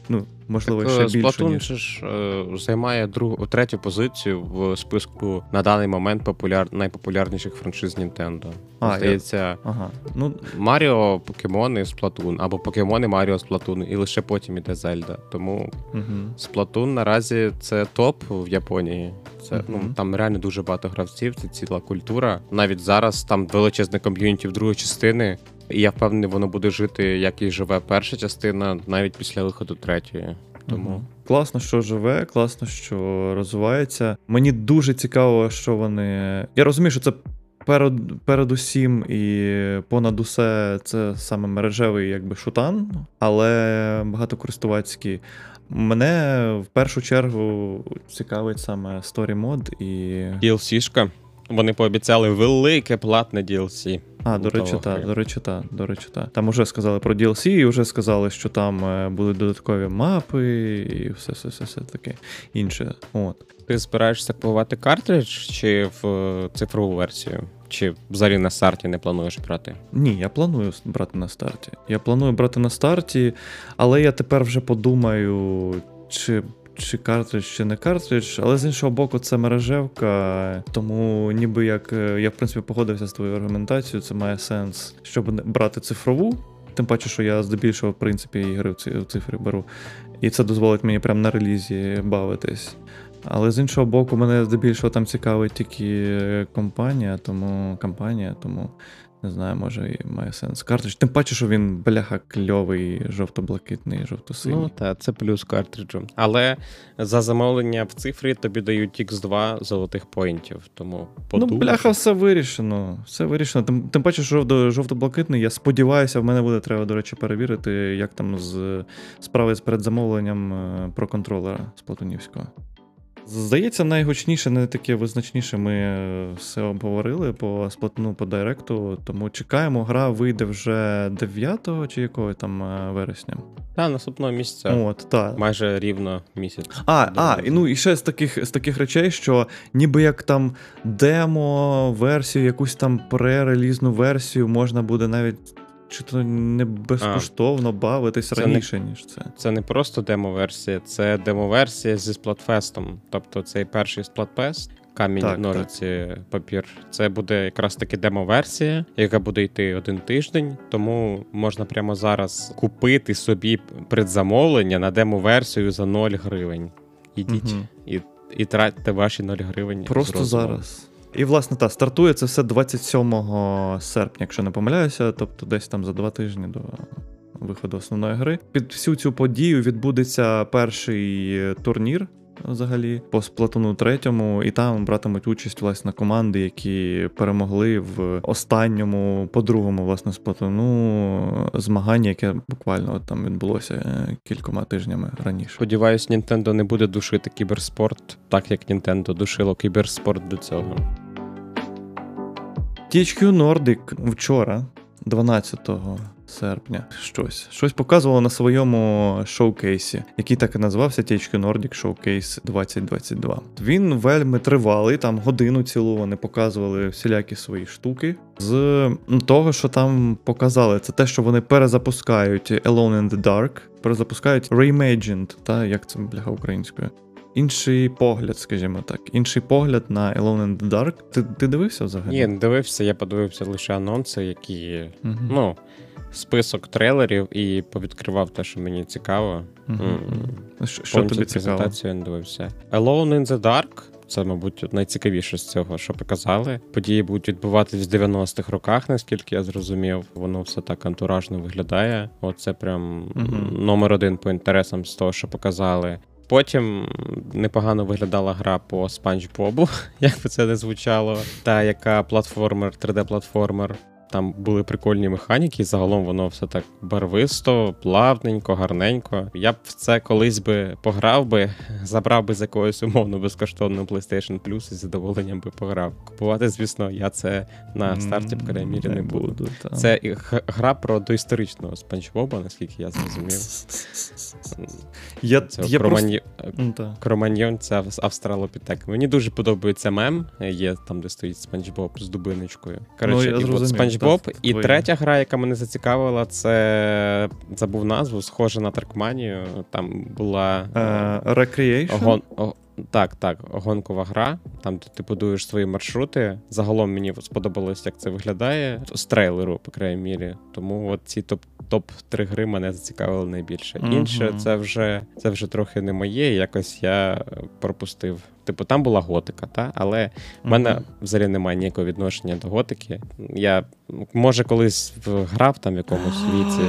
Speaker 1: Ну, можливо,
Speaker 2: Так,
Speaker 1: ще
Speaker 2: е,
Speaker 1: більше,
Speaker 2: Сплатун
Speaker 1: ніж.
Speaker 2: ж е, займає другу, третю позицію в списку на даний момент популяр, найпопулярніших франшиз Nintendo.
Speaker 1: А, я-
Speaker 2: Здається,
Speaker 1: Ага. Ну,
Speaker 2: Маріо, покемони, Сплатун, або покемони Маріо Сплатун, і лише потім іде Зельда. Тому
Speaker 1: угу.
Speaker 2: Сплатун наразі це топ в Японії. Це ну там реально дуже багато гравців, це ціла культура. Навіть зараз там величезне ком'юніті в другої частини. І я впевнений, воно буде жити, як і живе перша частина, навіть після виходу третьої. Тому
Speaker 1: Мгм. Класно, що живе, класно, що розвивається. Мені дуже цікаво, що вони. Я розумію, що це перед, передусім і понад усе це саме мережевий якби шутан, але багатокористувацький. Мене в першу чергу цікавить саме Story Mode і.
Speaker 2: DLC-шка вони пообіцяли велике платне DLC.
Speaker 1: А, до речі, так, до речі, так, до речі, так. Там уже сказали про DLC, і вже сказали, що там е, будуть додаткові мапи і все, все, все, все таке інше. От.
Speaker 2: Ти збираєшся купувати картридж чи в е, цифрову версію? Чи взагалі на старті не плануєш брати?
Speaker 1: Ні, я планую брати на старті. Я планую брати на старті, але я тепер вже подумаю, чи. Чи картридж, чи не картридж, але з іншого боку, це мережевка, тому ніби як е, я в принципі погодився з твоєю аргументацією, це має сенс, щоб брати цифрову. Тим паче, що я здебільшого, в принципі, ігри в цифрі беру. І це дозволить мені прямо на релізі бавитись. Але з іншого боку, мене здебільшого там цікавить тільки компанія, тому компанія, тому не знаю, може і має сенс. Картридж. Тим паче, що він бляха кльовий, жовто-блакитний, жовто-синій.
Speaker 2: Ну так, це плюс картриджу. Але за замовлення в цифрі тобі дають X2 золотих поінтів. Тому
Speaker 1: Ну, бляха, все вирішено. Все вирішено. Тим, тим паче, що жовто- жовто-блакитний, я сподіваюся, в мене буде треба, до речі, перевірити, як там з справи з передзамовленням е, про контролера з Платонівського. Здається, найгучніше, не таке визначніше ми е, все обговорили по сплатну по директу, тому чекаємо, гра вийде вже 9 чи якого там е, вересня.
Speaker 2: Та, наступного місяця
Speaker 1: От, так.
Speaker 2: майже рівно місяць.
Speaker 1: А, а, і ну і ще з таких з таких речей, що ніби як там демо-версію, якусь там пререлізну версію можна буде навіть чи то не безкоштовно бавитись
Speaker 2: це не-
Speaker 1: раніше, ніж це.
Speaker 2: Це не просто демо-версія, це демо-версія зі Сплатфестом. Тобто цей перший Сплатфест, камінь,
Speaker 1: Так,
Speaker 2: ножиці, папір. Це буде якраз таки демо-версія, яка буде йти один тиждень. Тому можна прямо зараз купити собі предзамовлення на демо-версію за 0 гривень. Ідіть
Speaker 1: Мгм.
Speaker 2: і, і тратьте ваші 0 гривень.
Speaker 1: Просто зараз. І, власне, та, стартує це все 27 серпня, якщо не помиляюся, тобто десь там за два тижні до виходу основної гри. Під всю цю подію відбудеться перший турнір. Взагалі, по сплатону третьому, і там братимуть участь власне команди, які перемогли в останньому, по другому, власне, сплатону змагання, яке буквально от там відбулося е, кількома тижнями раніше.
Speaker 2: Сподіваюсь, Nintendo не буде душити кіберспорт, так як Nintendo душило кіберспорт до цього.
Speaker 1: THQ Nordic вчора, 12 серпня, щось щось показувало на своєму шоукейсі, який так і називався THQ Nordic Showcase 2022. Він вельми тривалий, там годину цілу вони показували всілякі свої штуки. З ну, того, що там показали, це те, що вони перезапускають Alone in the Dark, перезапускають Reimagined, та як це бляха українською. Інший погляд, скажімо так, інший погляд на Alone in the Dark. Ти, ти дивився взагалі?
Speaker 2: Ні, не дивився, я подивився лише анонси, які.
Speaker 1: Мгм.
Speaker 2: Ну, список трейлерів і повідкривав те, що мені цікаво. М.
Speaker 1: Що, тобі цікаво?
Speaker 2: я не дивився. Alone in the Dark. Це, мабуть, найцікавіше з цього, що показали. Події будуть відбуватись в 90-х роках, наскільки я зрозумів. Воно все так антуражно виглядає. Оце прям
Speaker 1: Мгм.
Speaker 2: номер один по інтересам з того, що показали. Потім непогано виглядала гра по Спанч Бобу, як би це не звучало. Та яка платформер, 3D-платформер. Там були прикольні механіки, і загалом воно все так барвисто, плавненько, гарненько. Я б в це колись би пограв би, забрав би з якогось умовно безкоштовного PlayStation Plus і з задоволенням би пограв. Купувати, звісно, я це на старті, по крайній мірі, не буду. Це гра про доісторичного Спанч Боба, наскільки я зрозумів.
Speaker 1: Я,
Speaker 2: Це
Speaker 1: я просто...
Speaker 2: Кроманьйон
Speaker 1: Ну, та.
Speaker 2: Кроманьйонця з австралопітек. Мені дуже подобається мем. Є там, де стоїть Спанч Боб з дубиночкою. Коротше,
Speaker 1: Ну,
Speaker 2: і от Спанч Боб. І
Speaker 1: твої.
Speaker 2: третя гра, яка мене зацікавила, це забув назву, схожа на Тракманію. Там була
Speaker 1: Е, Recreation?
Speaker 2: Гон... Так, так, гонкова гра. Там де ти будуєш свої маршрути. Загалом мені сподобалось, як це виглядає з трейлеру, по крайній мірі. Тому от ці топ топ три гри мене зацікавили найбільше. Інше, це вже це вже трохи не моє. Якось я пропустив. Типу, там була готика, та але в мене
Speaker 1: Мгм.
Speaker 2: взагалі немає ніякого відношення до готики. Я може колись грав там в якомусь віці.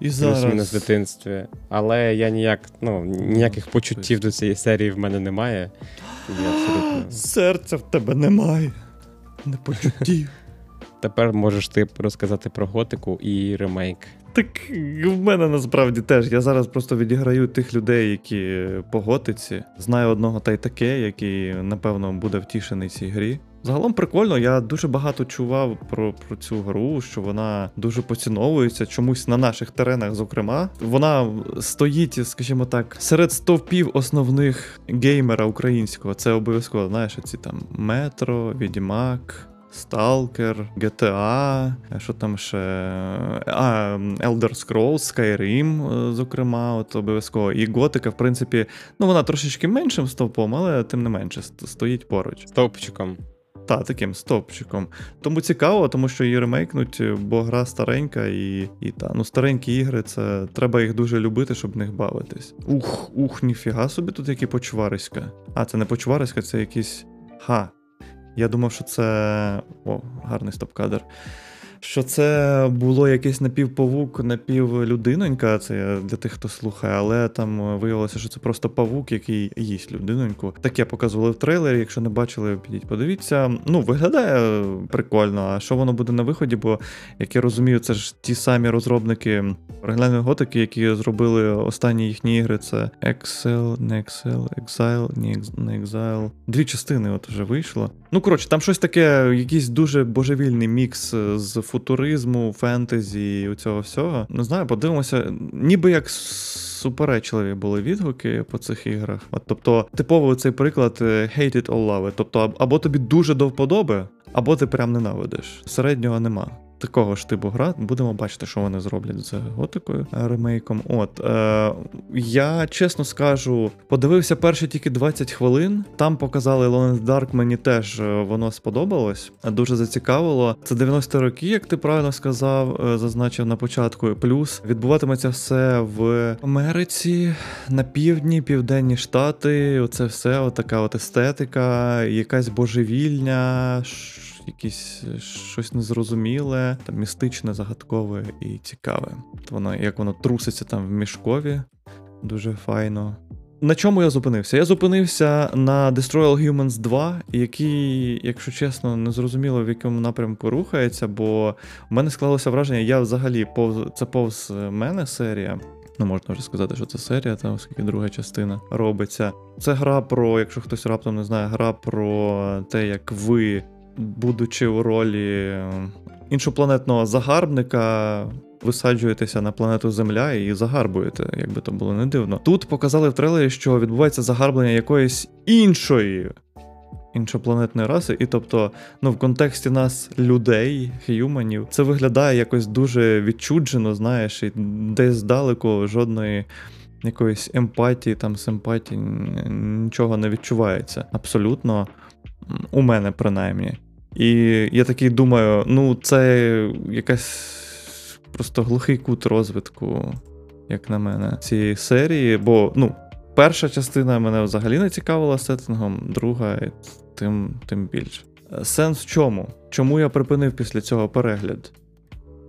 Speaker 1: І
Speaker 2: Плюс-мінус в дитинстві. Але я ніяк, ну, ніяких почуттів до цієї серії в мене немає. Я абсолютно.
Speaker 1: Серця в тебе немає. Не почуттів.
Speaker 2: Тепер можеш ти розказати про готику і ремейк.
Speaker 1: Так в мене насправді теж. Я зараз просто відіграю тих людей, які по готиці. Знаю одного та й таке, який, напевно, буде втішений цій грі. Загалом прикольно, я дуже багато чував про, про цю гру, що вона дуже поціновується чомусь на наших теренах, зокрема. Вона стоїть, скажімо так, серед стовпів основних геймера українського. Це обов'язково, знаєш, ці там Метро, Відьмак. Stalker, GTA, що там ще. А, Elder Scrolls, Skyrim, е, зокрема, от обов'язково. І Готика, в принципі, ну вона трошечки меншим стовпом, але тим не менше стоїть поруч.
Speaker 2: Стовпчиком.
Speaker 1: Та, таким стопчиком. Тому цікаво, тому що її ремейкнуть, бо гра старенька і і та. Ну, старенькі ігри, це треба їх дуже любити, щоб в них бавитись. Ух, ух, ніфіга собі тут які почвариська. А, це не почвариська, це якісь. Ха. Я думав, що це. О, гарний стоп-кадр що це було якийсь напівпавук, напівлюдинонька, це для тих, хто слухає, але там виявилося, що це просто павук, який їсть людиноньку. Таке показували в трейлері. Якщо не бачили, підіть, подивіться. Ну, виглядає прикольно. А що воно буде на виході? Бо, як я розумію, це ж ті самі розробники оригінальної готики, які зробили останні їхні ігри. Це Excel, не Excel, Exile, не Exile. Дві частини от вже вийшло. Ну, коротше, там щось таке, якийсь дуже божевільний мікс з футуризму, фентезі і цього всього. Не знаю, подивимося, ніби як суперечливі були відгуки по цих іграх. От, Тобто, типовий цей приклад е, hate it or love it. Тобто, або тобі дуже до вподоби, або ти прям ненавидиш. Середнього нема такого ж типу гра. Будемо бачити, що вони зроблять з готикою е, ремейком. От е, я чесно скажу, подивився перші тільки 20 хвилин. Там показали Lone Dark, мені теж е, воно сподобалось. Дуже зацікавило. Це 90 роки, як ти правильно сказав, е, зазначив на початку. Плюс відбуватиметься все в Америці, на півдні, південні штати. Оце все, отака от естетика, якась божевільня якісь е, щось незрозуміле, там містичне, загадкове і цікаве. Воно як воно труситься там в мішкові, дуже файно. На чому я зупинився? Я зупинився на Destroy Humans 2, який, якщо чесно, не зрозуміло в якому напрямку рухається, бо в мене склалося враження, я взагалі повз це повз мене серія. Ну, можна вже сказати, що це серія, там, оскільки друга частина робиться. Це гра про, якщо хтось раптом не знає, гра про те, як ви будучи у ролі іншопланетного загарбника, висаджуєтеся на планету Земля і загарбуєте, якби то було не дивно. Тут показали в трейлері, що відбувається загарблення якоїсь іншої. Іншопланетної раси, і тобто, ну в контексті нас, людей, х'юманів, це виглядає якось дуже відчуджено, знаєш, і десь здалеку жодної якоїсь емпатії, там симпатії, нічого не відчувається. Абсолютно, у мене принаймні. І я такий думаю, ну, це якась просто глухий кут розвитку, як на мене, цієї серії. Бо, ну, перша частина мене взагалі не цікавила сеттингом, друга тим, тим більше. Сенс в чому? Чому я припинив після цього перегляд?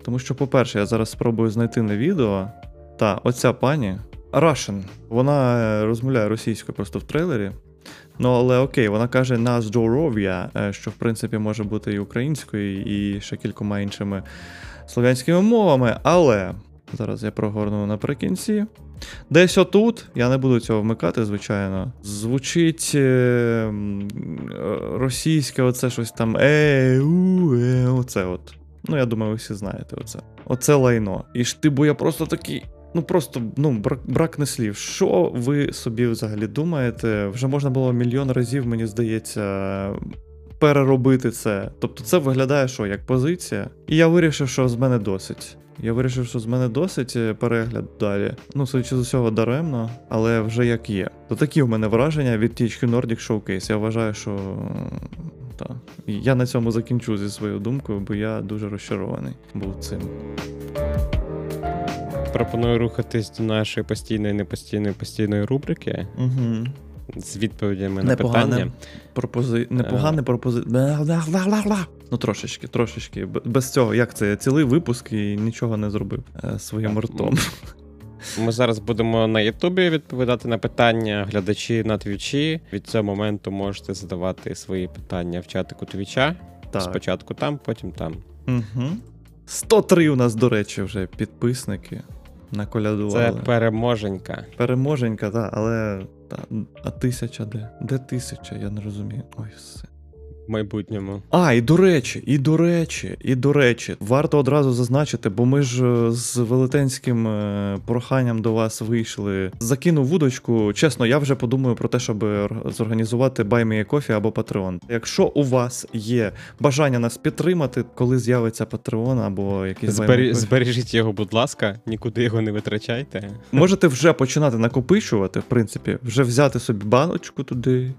Speaker 1: Тому що, по-перше, я зараз спробую знайти на відео. Та, оця пані Russian, вона розмовляє російською просто в трейлері. Ну, але окей, вона каже на здоров'я, е, що в принципі може бути і українською, і ще кількома іншими слов'янськими мовами. Але зараз я прогорну наприкінці. Десь отут, я не буду цього вмикати, звичайно. Звучить е, російське, оце щось там е, у, е, оце от. Ну, я думаю, ви всі знаєте оце. Оце лайно. І ж ти, бо я просто такий. Ну просто ну брак, бракне слів. Що ви собі взагалі думаєте? Вже можна було мільйон разів, мені здається, переробити це. Тобто, це виглядає що як позиція. І я вирішив, що з мене досить. Я вирішив, що з мене досить е, перегляд далі. Ну, судячи з усього, даремно, але вже як є. То такі в мене враження від THQ Nordic Showcase. Я вважаю, що. Та. Я на цьому закінчу зі своєю думкою, бо я дуже розчарований був цим
Speaker 2: пропоную рухатись до нашої постійної, непостійної постійної рубрики.
Speaker 1: Угу.
Speaker 2: З відповідями на питання.
Speaker 1: Пропози... Непогане пропози... Ну, трошечки, трошечки. Без цього, як це? Я цілий випуск і нічого не зробив е, своїм ртом.
Speaker 2: Ми зараз будемо на Ютубі відповідати на питання глядачі на твічі. Від цього моменту можете задавати свої питання в чатику твіча. Так. Спочатку там, потім там.
Speaker 1: Угу. 103 у нас, до речі, вже підписники наколядували.
Speaker 2: Це переможенька.
Speaker 1: Переможенька, так, але. Та, а тисяча де? Де тисяча? Я не розумію. Ой, все.
Speaker 2: В майбутньому.
Speaker 1: А, і до речі, і до речі, і до речі, варто одразу зазначити, бо ми ж е, з велетенським е, проханням до вас вийшли. Закинув вудочку. Чесно, я вже подумаю про те, щоб зорганізувати Buy Me або Patreon. Якщо у вас є бажання нас підтримати, коли з'явиться Patreon або якийсь. Coffee,
Speaker 2: Збережіть його, будь ласка, нікуди його не витрачайте.
Speaker 1: можете вже починати накопичувати, в принципі, вже взяти собі баночку туди.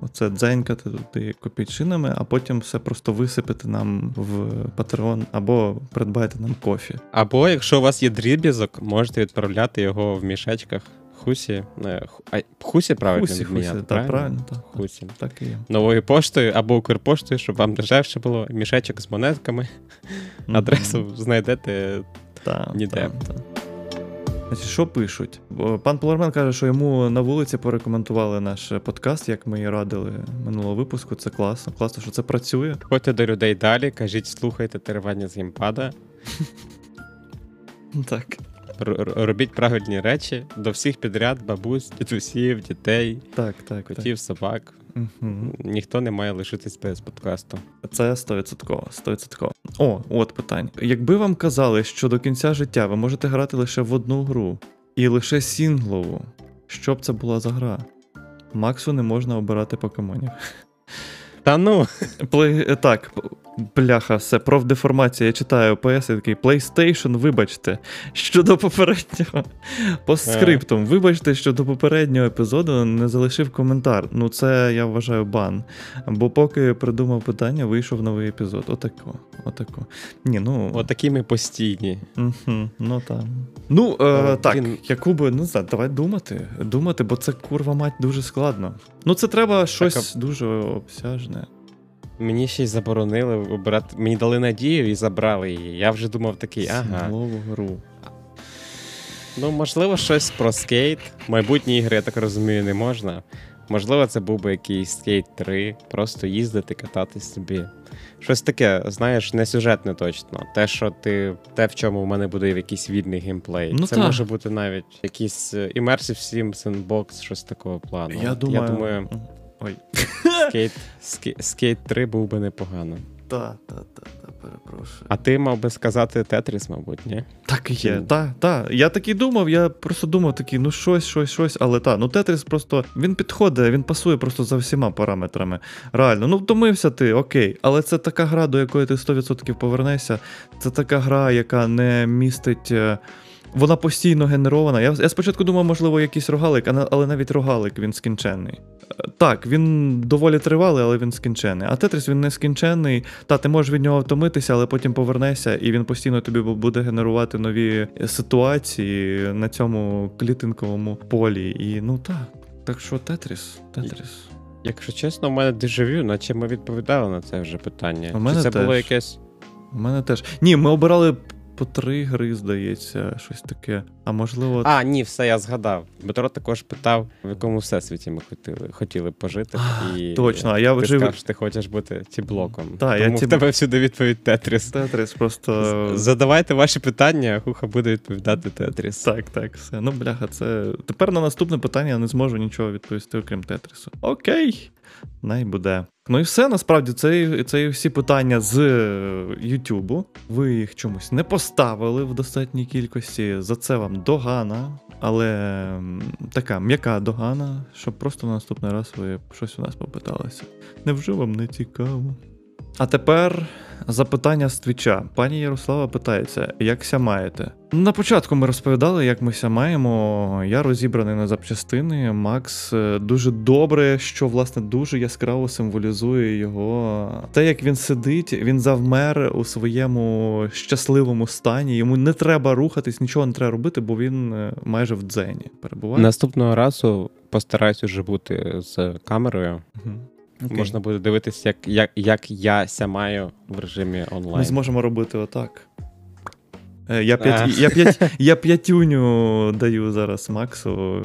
Speaker 1: Оце дзенькати туди копійчинами, а потім все просто висипати нам в Patreon або придбайте нам кофі.
Speaker 2: Або якщо у вас є дріб'язок, можете відправляти його в мішечках. Хусі. Не, а, хусі правильно
Speaker 1: Хусі, хусі, так, правильно, так.
Speaker 2: Хусі.
Speaker 1: Так і є.
Speaker 2: Новою поштою або Укрпоштою, щоб вам дешевше було. Мішечок з монетками. Адресу знайдете.
Speaker 1: Так,
Speaker 2: ніде.
Speaker 1: так, так. Що пишуть? Пан Полармен каже, що йому на вулиці порекомендували наш подкаст, як ми і радили минулого випуску. Це класно. Класно, що це працює.
Speaker 2: Ходьте до людей далі, кажіть, слухайте теревання з геймпада,
Speaker 1: Так.
Speaker 2: робіть правильні речі до всіх підряд, бабусь, дідусів, дітей,
Speaker 1: Так, так.
Speaker 2: котів, собак.
Speaker 1: Угу.
Speaker 2: Ніхто не має лишитись без подкасту.
Speaker 1: Це 100%. 100%. О, от питання. Якби вам казали, що до кінця життя ви можете грати лише в одну гру і лише сінглову, що б це була за гра? Максу не можна обирати покемонів.
Speaker 2: Та ну,
Speaker 1: Плей... Так, бляха, все, профдеформація. Я читаю PS і такий PlayStation, вибачте. Щодо попереднього. По скриптум, вибачте, що до попереднього епізоду не залишив коментар. Ну, це я вважаю бан. Бо поки придумав питання, вийшов новий епізод. Отако. Отако. Ні, ну.
Speaker 2: отакі ми постійні.
Speaker 1: Угу, ну там. Ну, е,
Speaker 2: О,
Speaker 1: так,
Speaker 2: блін.
Speaker 1: Якуби, ну знаю, давай думати. Думати, бо це курва мать дуже складно. Ну, це треба щось дуже обсяжне.
Speaker 2: Мені ще й заборонили обирати. Мені дали надію і забрали її. Я вже думав такий, ага.
Speaker 1: Гру.
Speaker 2: Ну, можливо, щось про скейт. Майбутні ігри, я так розумію, не можна. Можливо, це був би якийсь скейт 3, просто їздити, кататись собі. Щось таке, знаєш, не сюжетне точно. Те, що ти, те, в чому в мене буде якийсь вільний геймплей.
Speaker 1: Ну
Speaker 2: це
Speaker 1: та.
Speaker 2: може бути навіть якийсь е, Immersive Sim Sandbox, щось такого плану.
Speaker 1: Я думаю.
Speaker 2: Я думаю,
Speaker 1: Ой.
Speaker 2: скейт, скейт, скейт 3 був би непогано.
Speaker 1: Та, та, та, та, перепрошую.
Speaker 2: А ти мав би сказати Тетріс, мабуть, ні?
Speaker 1: Так і є.
Speaker 2: Чи-
Speaker 1: Та, та. Я такий думав, я просто думав такий, ну щось, щось, щось, але та. Ну Тетріс просто він підходить, він пасує просто за всіма параметрами. Реально, ну втомився ти, окей. Але це така гра, до якої ти 100% повернешся. Це така гра, яка не містить. Вона постійно генерована. Я, я спочатку думав, можливо, якийсь рогалик, але навіть рогалик він скінченний. Е, Так, він доволі тривалий, але він скінченний. А Тетріс він не скінченний. Та, ти можеш від нього втомитися, але потім повернешся, і він постійно тобі буде генерувати нові ситуації на цьому клітинковому полі. І ну так. Так що Тетріс, Тетріс.
Speaker 2: Якщо чесно, у мене дежавю, наче ми відповідали на це вже питання.
Speaker 1: У мене
Speaker 2: Чи це
Speaker 1: теж.
Speaker 2: було якесь.
Speaker 1: У мене теж. Ні, ми обирали по три гри, здається, щось таке. А можливо,
Speaker 2: А, ні, все, я згадав. Дмитро також питав, в якому всесвіті ми хотіли, хотіли пожити.
Speaker 1: А,
Speaker 2: і
Speaker 1: точно, а я
Speaker 2: ти
Speaker 1: жив-
Speaker 2: сказав, що ти хочеш бути тіблоком.
Speaker 1: Та, я
Speaker 2: Тому
Speaker 1: ті-
Speaker 2: в тебе всюди відповідь Тетріс.
Speaker 1: Тетріс просто.
Speaker 2: Задавайте ваші питання, а Хуха буде відповідати Тетріс.
Speaker 1: Так, так, все. Ну, бляха, це. Тепер на наступне питання я не зможу нічого відповісти, окрім Тетрісу. Окей, най буде. Ну і все, насправді, це, це всі питання з е, Ютубу. Ви їх чомусь не поставили в достатній кількості. За це вам догана, але така м'яка догана, щоб просто на наступний раз ви щось у нас попиталися. Невже вам не цікаво? А тепер запитання з твіча. Пані Ярослава питається, як ся маєте? На початку ми розповідали, як ми ся маємо. Я розібраний на запчастини. Макс е, дуже добре, що власне дуже яскраво символізує його. Те, як він сидить, він завмер у своєму щасливому стані. Йому не треба рухатись, нічого не треба робити, бо він е, майже в дзені перебуває.
Speaker 2: Наступного разу постараюсь уже бути з камерою.
Speaker 1: Мгм. Окей.
Speaker 2: Можна буде дивитися, як, як, як я сямаю в режимі онлайн.
Speaker 1: Ми зможемо робити отак. Е, Я, п'ять, я, п'ять, я п'ятюню даю зараз Максу,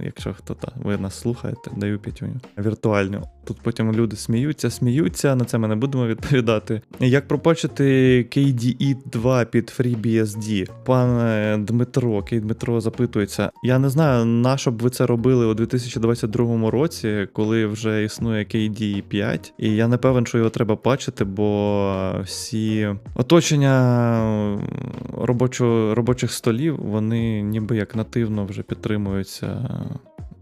Speaker 1: е, якщо хто та ви нас слухаєте, даю п'ятюню віртуальну. Тут потім люди сміються, сміються, на це ми не будемо відповідати. Як пропочити KDE 2 під FreeBSD? Пане Дмитро, Кей Дмитро запитується. Я не знаю, на що б ви це робили у 2022 році, коли вже існує KDE 5, і я не певен, що його треба пачити, бо всі оточення робочо, робочих столів, вони ніби як нативно вже підтримуються.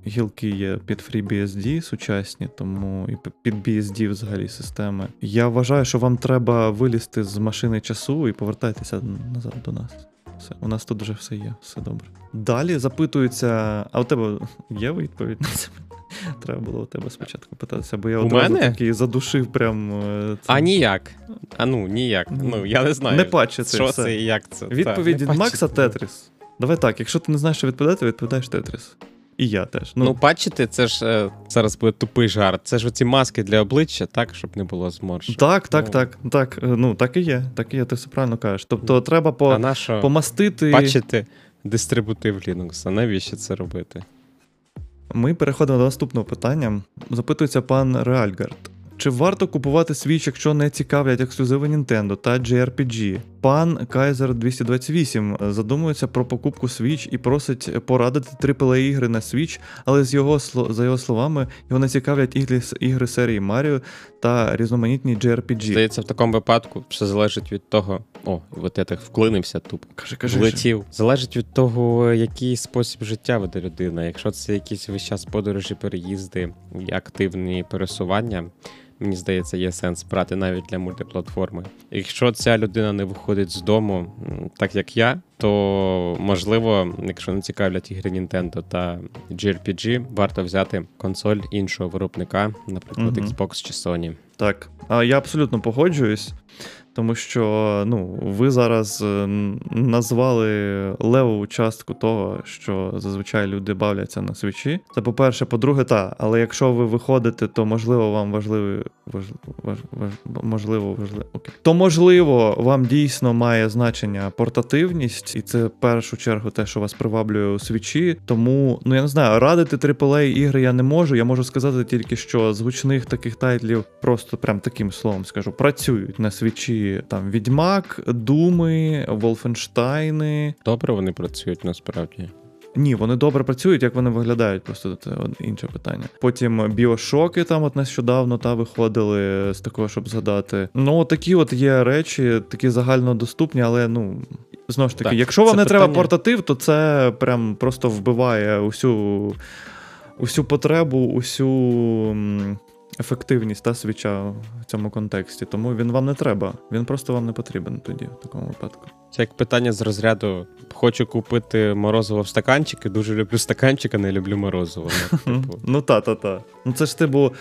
Speaker 1: Гілки є під FreeBSD сучасні, тому і під BSD взагалі системи. Я вважаю, що вам треба вилізти з машини часу і повертайтеся назад до нас. Все, у нас тут вже все є, все добре. Далі запитується: а у тебе є відповідь на це? Треба було у тебе спочатку питатися, бо я
Speaker 2: У
Speaker 1: одразу
Speaker 2: мене?
Speaker 1: такий задушив прям. е, це.
Speaker 2: А ніяк. А ну, ніяк. Ну, я не знаю.
Speaker 1: Не пачити,
Speaker 2: Що
Speaker 1: все.
Speaker 2: це і як це.
Speaker 1: Відповідь від. Макса Тетріс. Давай так, якщо ти не знаєш, що відповідати, відповідаєш Тетріс. І я теж.
Speaker 2: Ну,
Speaker 1: Ну,
Speaker 2: пачити, це ж е, зараз буде тупий жарт. Це ж оці маски для обличчя, так, щоб не було зморшок.
Speaker 1: так, так,
Speaker 2: ну.
Speaker 1: так, так. е, Ну, так і є. Так і є, ти все правильно кажеш. Тобто треба по,
Speaker 2: А
Speaker 1: помастити.
Speaker 2: пачити дистрибутив Linux? А навіщо це робити?
Speaker 1: Ми переходимо до наступного питання. Запитується пан Реальгард. Чи варто купувати Switch, якщо не цікавлять ексклюзиви Nintendo та JRPG? Пан Kaiser 228 задумується про покупку Switch і просить порадити AAA ігри на Switch, але з його за його словами, його не цікавлять ігри, ігри серії Mario та різноманітні JRPG.
Speaker 2: Здається, в такому випадку все залежить від того. О, от я так вклинився тупо.
Speaker 1: Кажи, кажи.
Speaker 2: Влетів. Залежить від того, який спосіб життя веде людина. Якщо це якісь весь час подорожі, переїзди і активні пересування, мені здається, є сенс брати навіть для мультиплатформи. Якщо ця людина не виходить з дому, так як я, то можливо, якщо не цікавлять ігри Nintendo та JRPG, варто взяти консоль іншого виробника, наприклад. Xbox чи Sony.
Speaker 1: Так, я абсолютно погоджуюсь, тому що ну, ви зараз е, назвали левову частку того, що зазвичай люди бавляться на свічі. Це по-перше, по-друге, та. Але якщо ви виходите, то можливо вам важливий важ, важ, важ, можливо, важливо. Окей. То можливо, вам дійсно має значення портативність, і це в першу чергу те, що вас приваблює у свічі. Тому, ну я не знаю, радити AAA ігри я не можу. Я можу сказати тільки, що з гучних таких тайтлів, просто прям таким словом скажу, працюють на свічі там Відьмак, Думи, Wolfenstein.
Speaker 2: Добре вони працюють насправді.
Speaker 1: Ні, вони добре працюють, як вони виглядають, просто це інше питання. Потім біошоки там от нещодавно та виходили з такого, щоб згадати. Ну, такі от є речі, такі загальнодоступні, але ну. Знову ж таки,
Speaker 2: Так,
Speaker 1: якщо вам не треба портатив, то це прям просто вбиває усю, усю потребу, усю ефективність та свіча в цьому контексті. Тому він вам не треба. Він просто вам не потрібен тоді, в такому випадку.
Speaker 2: Це як питання з розряду: хочу купити морозиво в стаканчики, дуже люблю стаканчик, а не люблю морозиво. Ну, типу,
Speaker 1: Ну та, та, та. Ну це ж типу,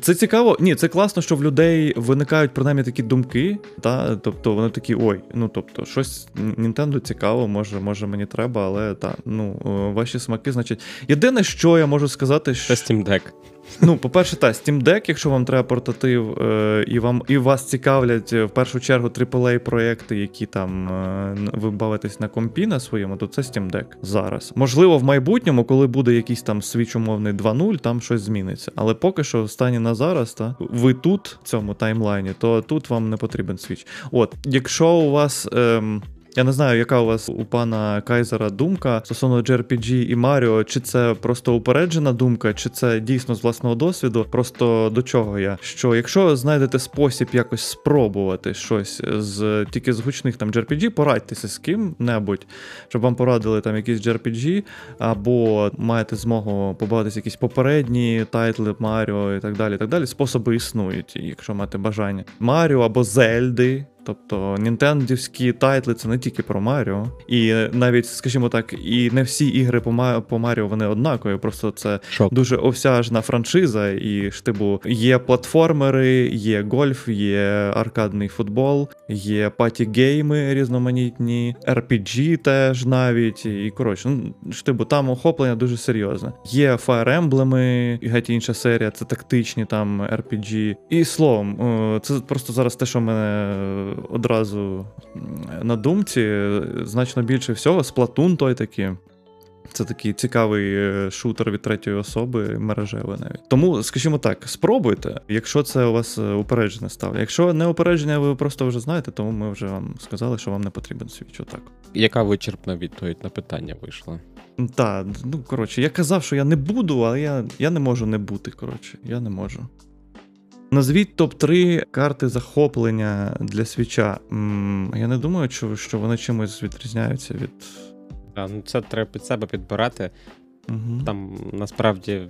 Speaker 1: це цікаво. Ні, це класно, що в людей виникають принаймні такі думки. Та, тобто вони такі, ой, ну тобто, щось Нінтендо цікаво, може, може мені треба, але та, ну, е, ваші смаки, значить. Єдине, що я можу сказати, що.
Speaker 2: Це Steam Deck.
Speaker 1: Ну, по-перше, та, Steam Deck, якщо вам треба портатив, е, і вам і вас цікавлять е, в першу чергу AAA проекти, які там е, ви бавитесь на компі на своєму, то це Steam Deck зараз. Можливо, в майбутньому, коли буде якийсь там свіч умовний 2.0, там щось зміниться. Але поки що в стані на зараз, та ви тут, в цьому таймлайні, то тут вам не потрібен свіч. От, якщо у вас. Ем, я не знаю, яка у вас у пана Кайзера думка стосовно JRPG і Маріо, чи це просто упереджена думка, чи це дійсно з власного досвіду. Просто до чого я? Що якщо знайдете спосіб якось спробувати щось з тільки з гучних там JRPG, порадьтеся з ким-небудь, щоб вам порадили там якісь JRPG, або маєте змогу побавитися якісь попередні тайтли Маріо і так далі. і так далі. Способи існують, якщо маєте бажання. Маріо або Зельди. Тобто нінтендівські тайтли це не тільки про Маріо, і навіть, скажімо так, і не всі ігри по, Маріо вони однакові. Просто це
Speaker 2: Шок.
Speaker 1: дуже овсяжна франшиза, і ж типу є платформери, є гольф, є аркадний футбол, є паті-гейми різноманітні, RPG теж навіть. І коротше, ну ж типу, там охоплення дуже серйозне. Є Fire Emblem, і геть інша серія, це тактичні там RPG. І словом, е, це просто зараз те, що мене одразу на думці, значно більше всього. Сплатун той такий. Це такий цікавий е, шутер від третьої особи, мережевий навіть. Тому, скажімо так, спробуйте, якщо це у вас е, упереджене ставлення. Якщо не упередження, ви просто вже знаєте, тому ми вже вам сказали, що вам не потрібен свіч. Отак.
Speaker 2: Яка вичерпна відповідь на питання вийшла?
Speaker 1: Так, ну коротше, я казав, що я не буду, але я, я не можу не бути. Коротше, я не можу. Назвіть топ-3 карти захоплення для свіча. М, Я не думаю, що, що вони чимось відрізняються від.
Speaker 2: А, ну це треба під себе підбирати.
Speaker 1: Угу.
Speaker 2: Там насправді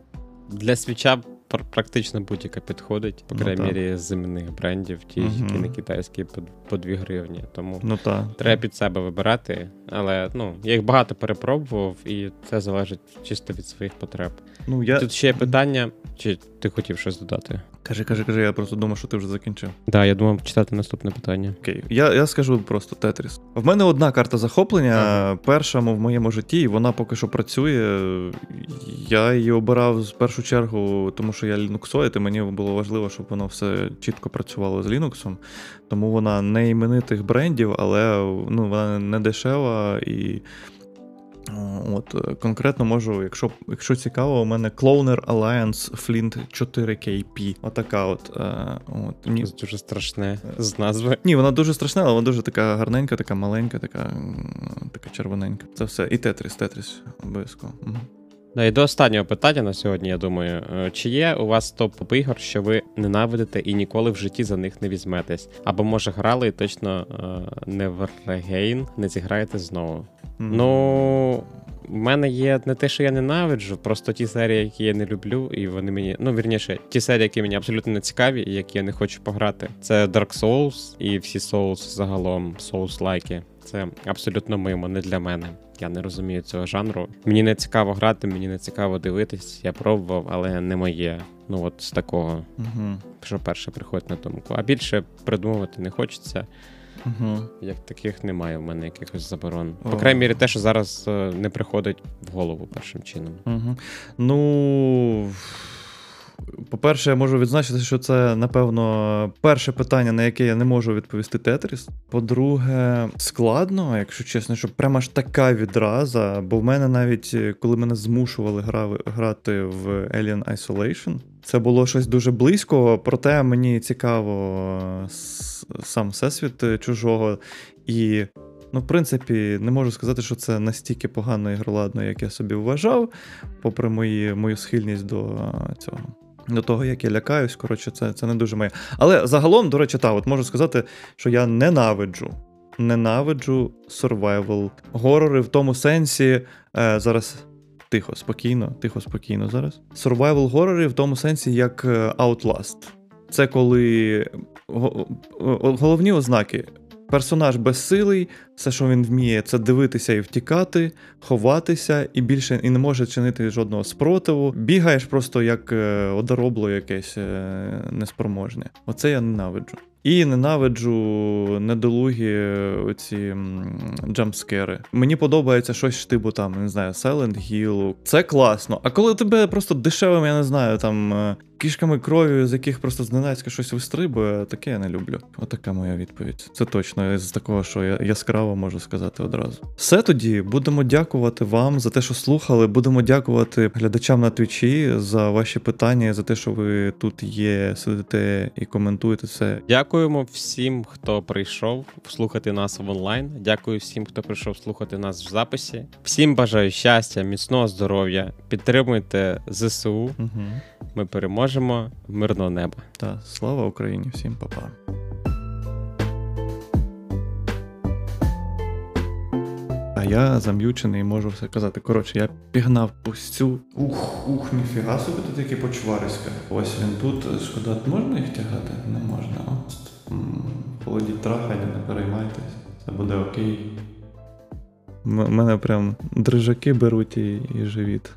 Speaker 2: для свіча пр- практично будь-яка підходить, по
Speaker 1: Ну,
Speaker 2: крайній
Speaker 1: так.
Speaker 2: мірі з земних брендів, ті,
Speaker 1: Мгм.
Speaker 2: які не китайські по, по 2 гривні. Тому
Speaker 1: Ну так.
Speaker 2: треба під себе вибирати. Але ну, я їх багато перепробував, і це залежить чисто від своїх потреб.
Speaker 1: Ну, я...
Speaker 2: Тут ще є питання, чи ти хотів щось додати?
Speaker 1: Кажи, кажи, кажи, я просто думав, що ти вже закінчив.
Speaker 2: Так, да, я думав читати наступне питання.
Speaker 1: Окей, я, я скажу просто Тетріс. В мене одна карта захоплення,
Speaker 2: Ага.
Speaker 1: перша в моєму житті, і вона поки що працює. Я її обирав в першу чергу, тому що я лінуксоїд, і мені було важливо, щоб воно все чітко працювало з Linux. Тому вона не іменитих брендів, але ну, вона не дешева і. О, От, е, конкретно можу, якщо, якщо цікаво, у мене Cloner Alliance Flint 4KP. Отака от. Е, от. Ні,
Speaker 2: Це дуже страшне з назви.
Speaker 1: ні, вона дуже страшна, але вона дуже така гарненька, така маленька, така, така червоненька. Це все. І Тетріс, Тетріс, обов'язково. Мгм.
Speaker 2: Да, і до останнього питання на сьогодні, я думаю. Е, Чи є у вас топ ігор, що ви ненавидите і ніколи в житті за них не візьметесь? Або може грали і точно е, не в регейн не зіграєте знову?
Speaker 1: Мгм.
Speaker 2: Ну, в мене є не те, що я ненавиджу, просто ті серії, які я не люблю, і вони мені. Ну, вірніше, ті серії, які мені абсолютно не цікаві, і які я не хочу пограти. Це Dark Souls і всі Souls загалом, Souls-лайки. Це абсолютно мимо, не для мене. Я не розумію цього жанру. Мені не цікаво грати, мені не цікаво дивитись. Я пробував, але не моє. Ну от з такого,
Speaker 1: Мгм.
Speaker 2: що перше приходить на думку. А більше придумувати не хочеться.
Speaker 1: Мгм.
Speaker 2: Як таких немає в мене якихось заборон.
Speaker 1: О.
Speaker 2: По крайній мірі, те, що зараз е, не приходить в голову першим чином.
Speaker 1: Мгм. Ну. По-перше, я можу відзначити, що це, напевно, перше питання, на яке я не можу відповісти Тетріс. По-друге, складно, якщо чесно, що прямо аж така відраза. Бо в мене навіть е, коли мене змушували гра- грати в Alien Isolation, це було щось дуже близько, проте мені цікаво е, сам всесвіт е, чужого. І Ну, в принципі, не можу сказати, що це настільки погано ігроладно, як я собі вважав, попри мої, мою схильність до цього. До того, як я лякаюсь, коротше, це, це не дуже моє. Але загалом, до речі, так, от можу сказати, що я ненавиджу. Ненавиджу survival горори в тому сенсі. Е, зараз тихо, спокійно, тихо, спокійно зараз. Survival горори в тому сенсі, як е, Outlast. Це коли головні ознаки Персонаж безсилий, все, що він вміє, це дивитися і втікати, ховатися, і більше і не може чинити жодного спротиву. Бігаєш просто як е, одоробло якесь е, неспроможне. Оце я ненавиджу. І ненавиджу недолугі оці джампскери. Мені подобається щось штибу там, не знаю, Silent Hill. Це класно. А коли тебе просто дешевим, я не знаю, там е, кішками крові, з яких просто зненацька щось вистрибує, таке я не люблю. Отака моя відповідь. Це точно з такого, що я яскраво можу сказати одразу. Все тоді будемо дякувати вам за те, що слухали. Будемо дякувати глядачам на твічі за ваші питання, за те, що ви тут є, сидите і коментуєте все.
Speaker 2: Дякуємо всім, хто прийшов слухати нас в онлайн. Дякую всім, хто прийшов слухати нас в записі. Всім бажаю щастя, міцного здоров'я. Підтримуйте ЗСУ.
Speaker 1: Угу.
Speaker 2: Ми переможемо. Мирного неба.
Speaker 1: Та слава Україні, всім па-па. А я зам'ючений і можу все казати. Коротше, я пігнав пустю. Ух, ух, ніфіга собі тут які почвариська. Ось він тут. Шкода, можна їх тягати? Не можна. Холодіть трахання, не переймайтесь. Це буде окей. М- мене прям дрижаки беруть і, і живіт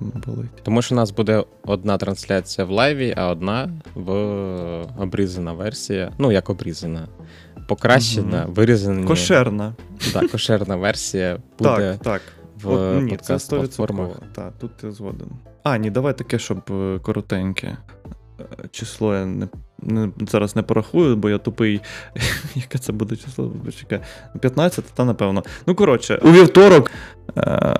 Speaker 1: болить.
Speaker 2: Тому що у нас буде одна трансляція в лайві, а одна в обрізана версія. Ну, як обрізана. Покращена,
Speaker 1: угу.
Speaker 2: вирізана.
Speaker 1: Кошерна.
Speaker 2: Так, кошерна версія буде
Speaker 1: Так, так.
Speaker 2: в
Speaker 1: От, ні, це
Speaker 2: подкаст-платформах.
Speaker 1: 100%. Так, тут я згоден. А, ні, давай таке, щоб е, коротеньке. е, число я не, зараз не порахую, бо я тупий. Яке це буде число? Почекай. 15, та напевно. Ну, коротше, у вівторок. Е,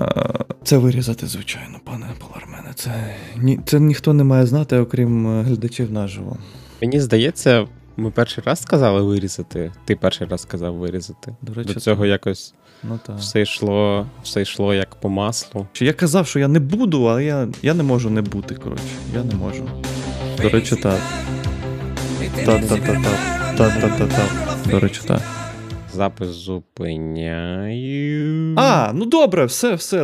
Speaker 1: це вирізати, звичайно, пане Полармене. Це, ні, це ніхто не має знати, окрім е, глядачів наживо.
Speaker 2: Мені здається, ми перший раз сказали вирізати. Ти перший раз сказав вирізати.
Speaker 1: До речі,
Speaker 2: До цього якось
Speaker 1: ну, так.
Speaker 2: все йшло, все йшло як по маслу.
Speaker 1: Чи Я казав, що я не буду, але я, я не можу не бути, коротше. Я не можу. До речі, так. Та-та-та-та. До речі, так.
Speaker 2: Запис зупиняю.
Speaker 1: А, ну добре, все, все.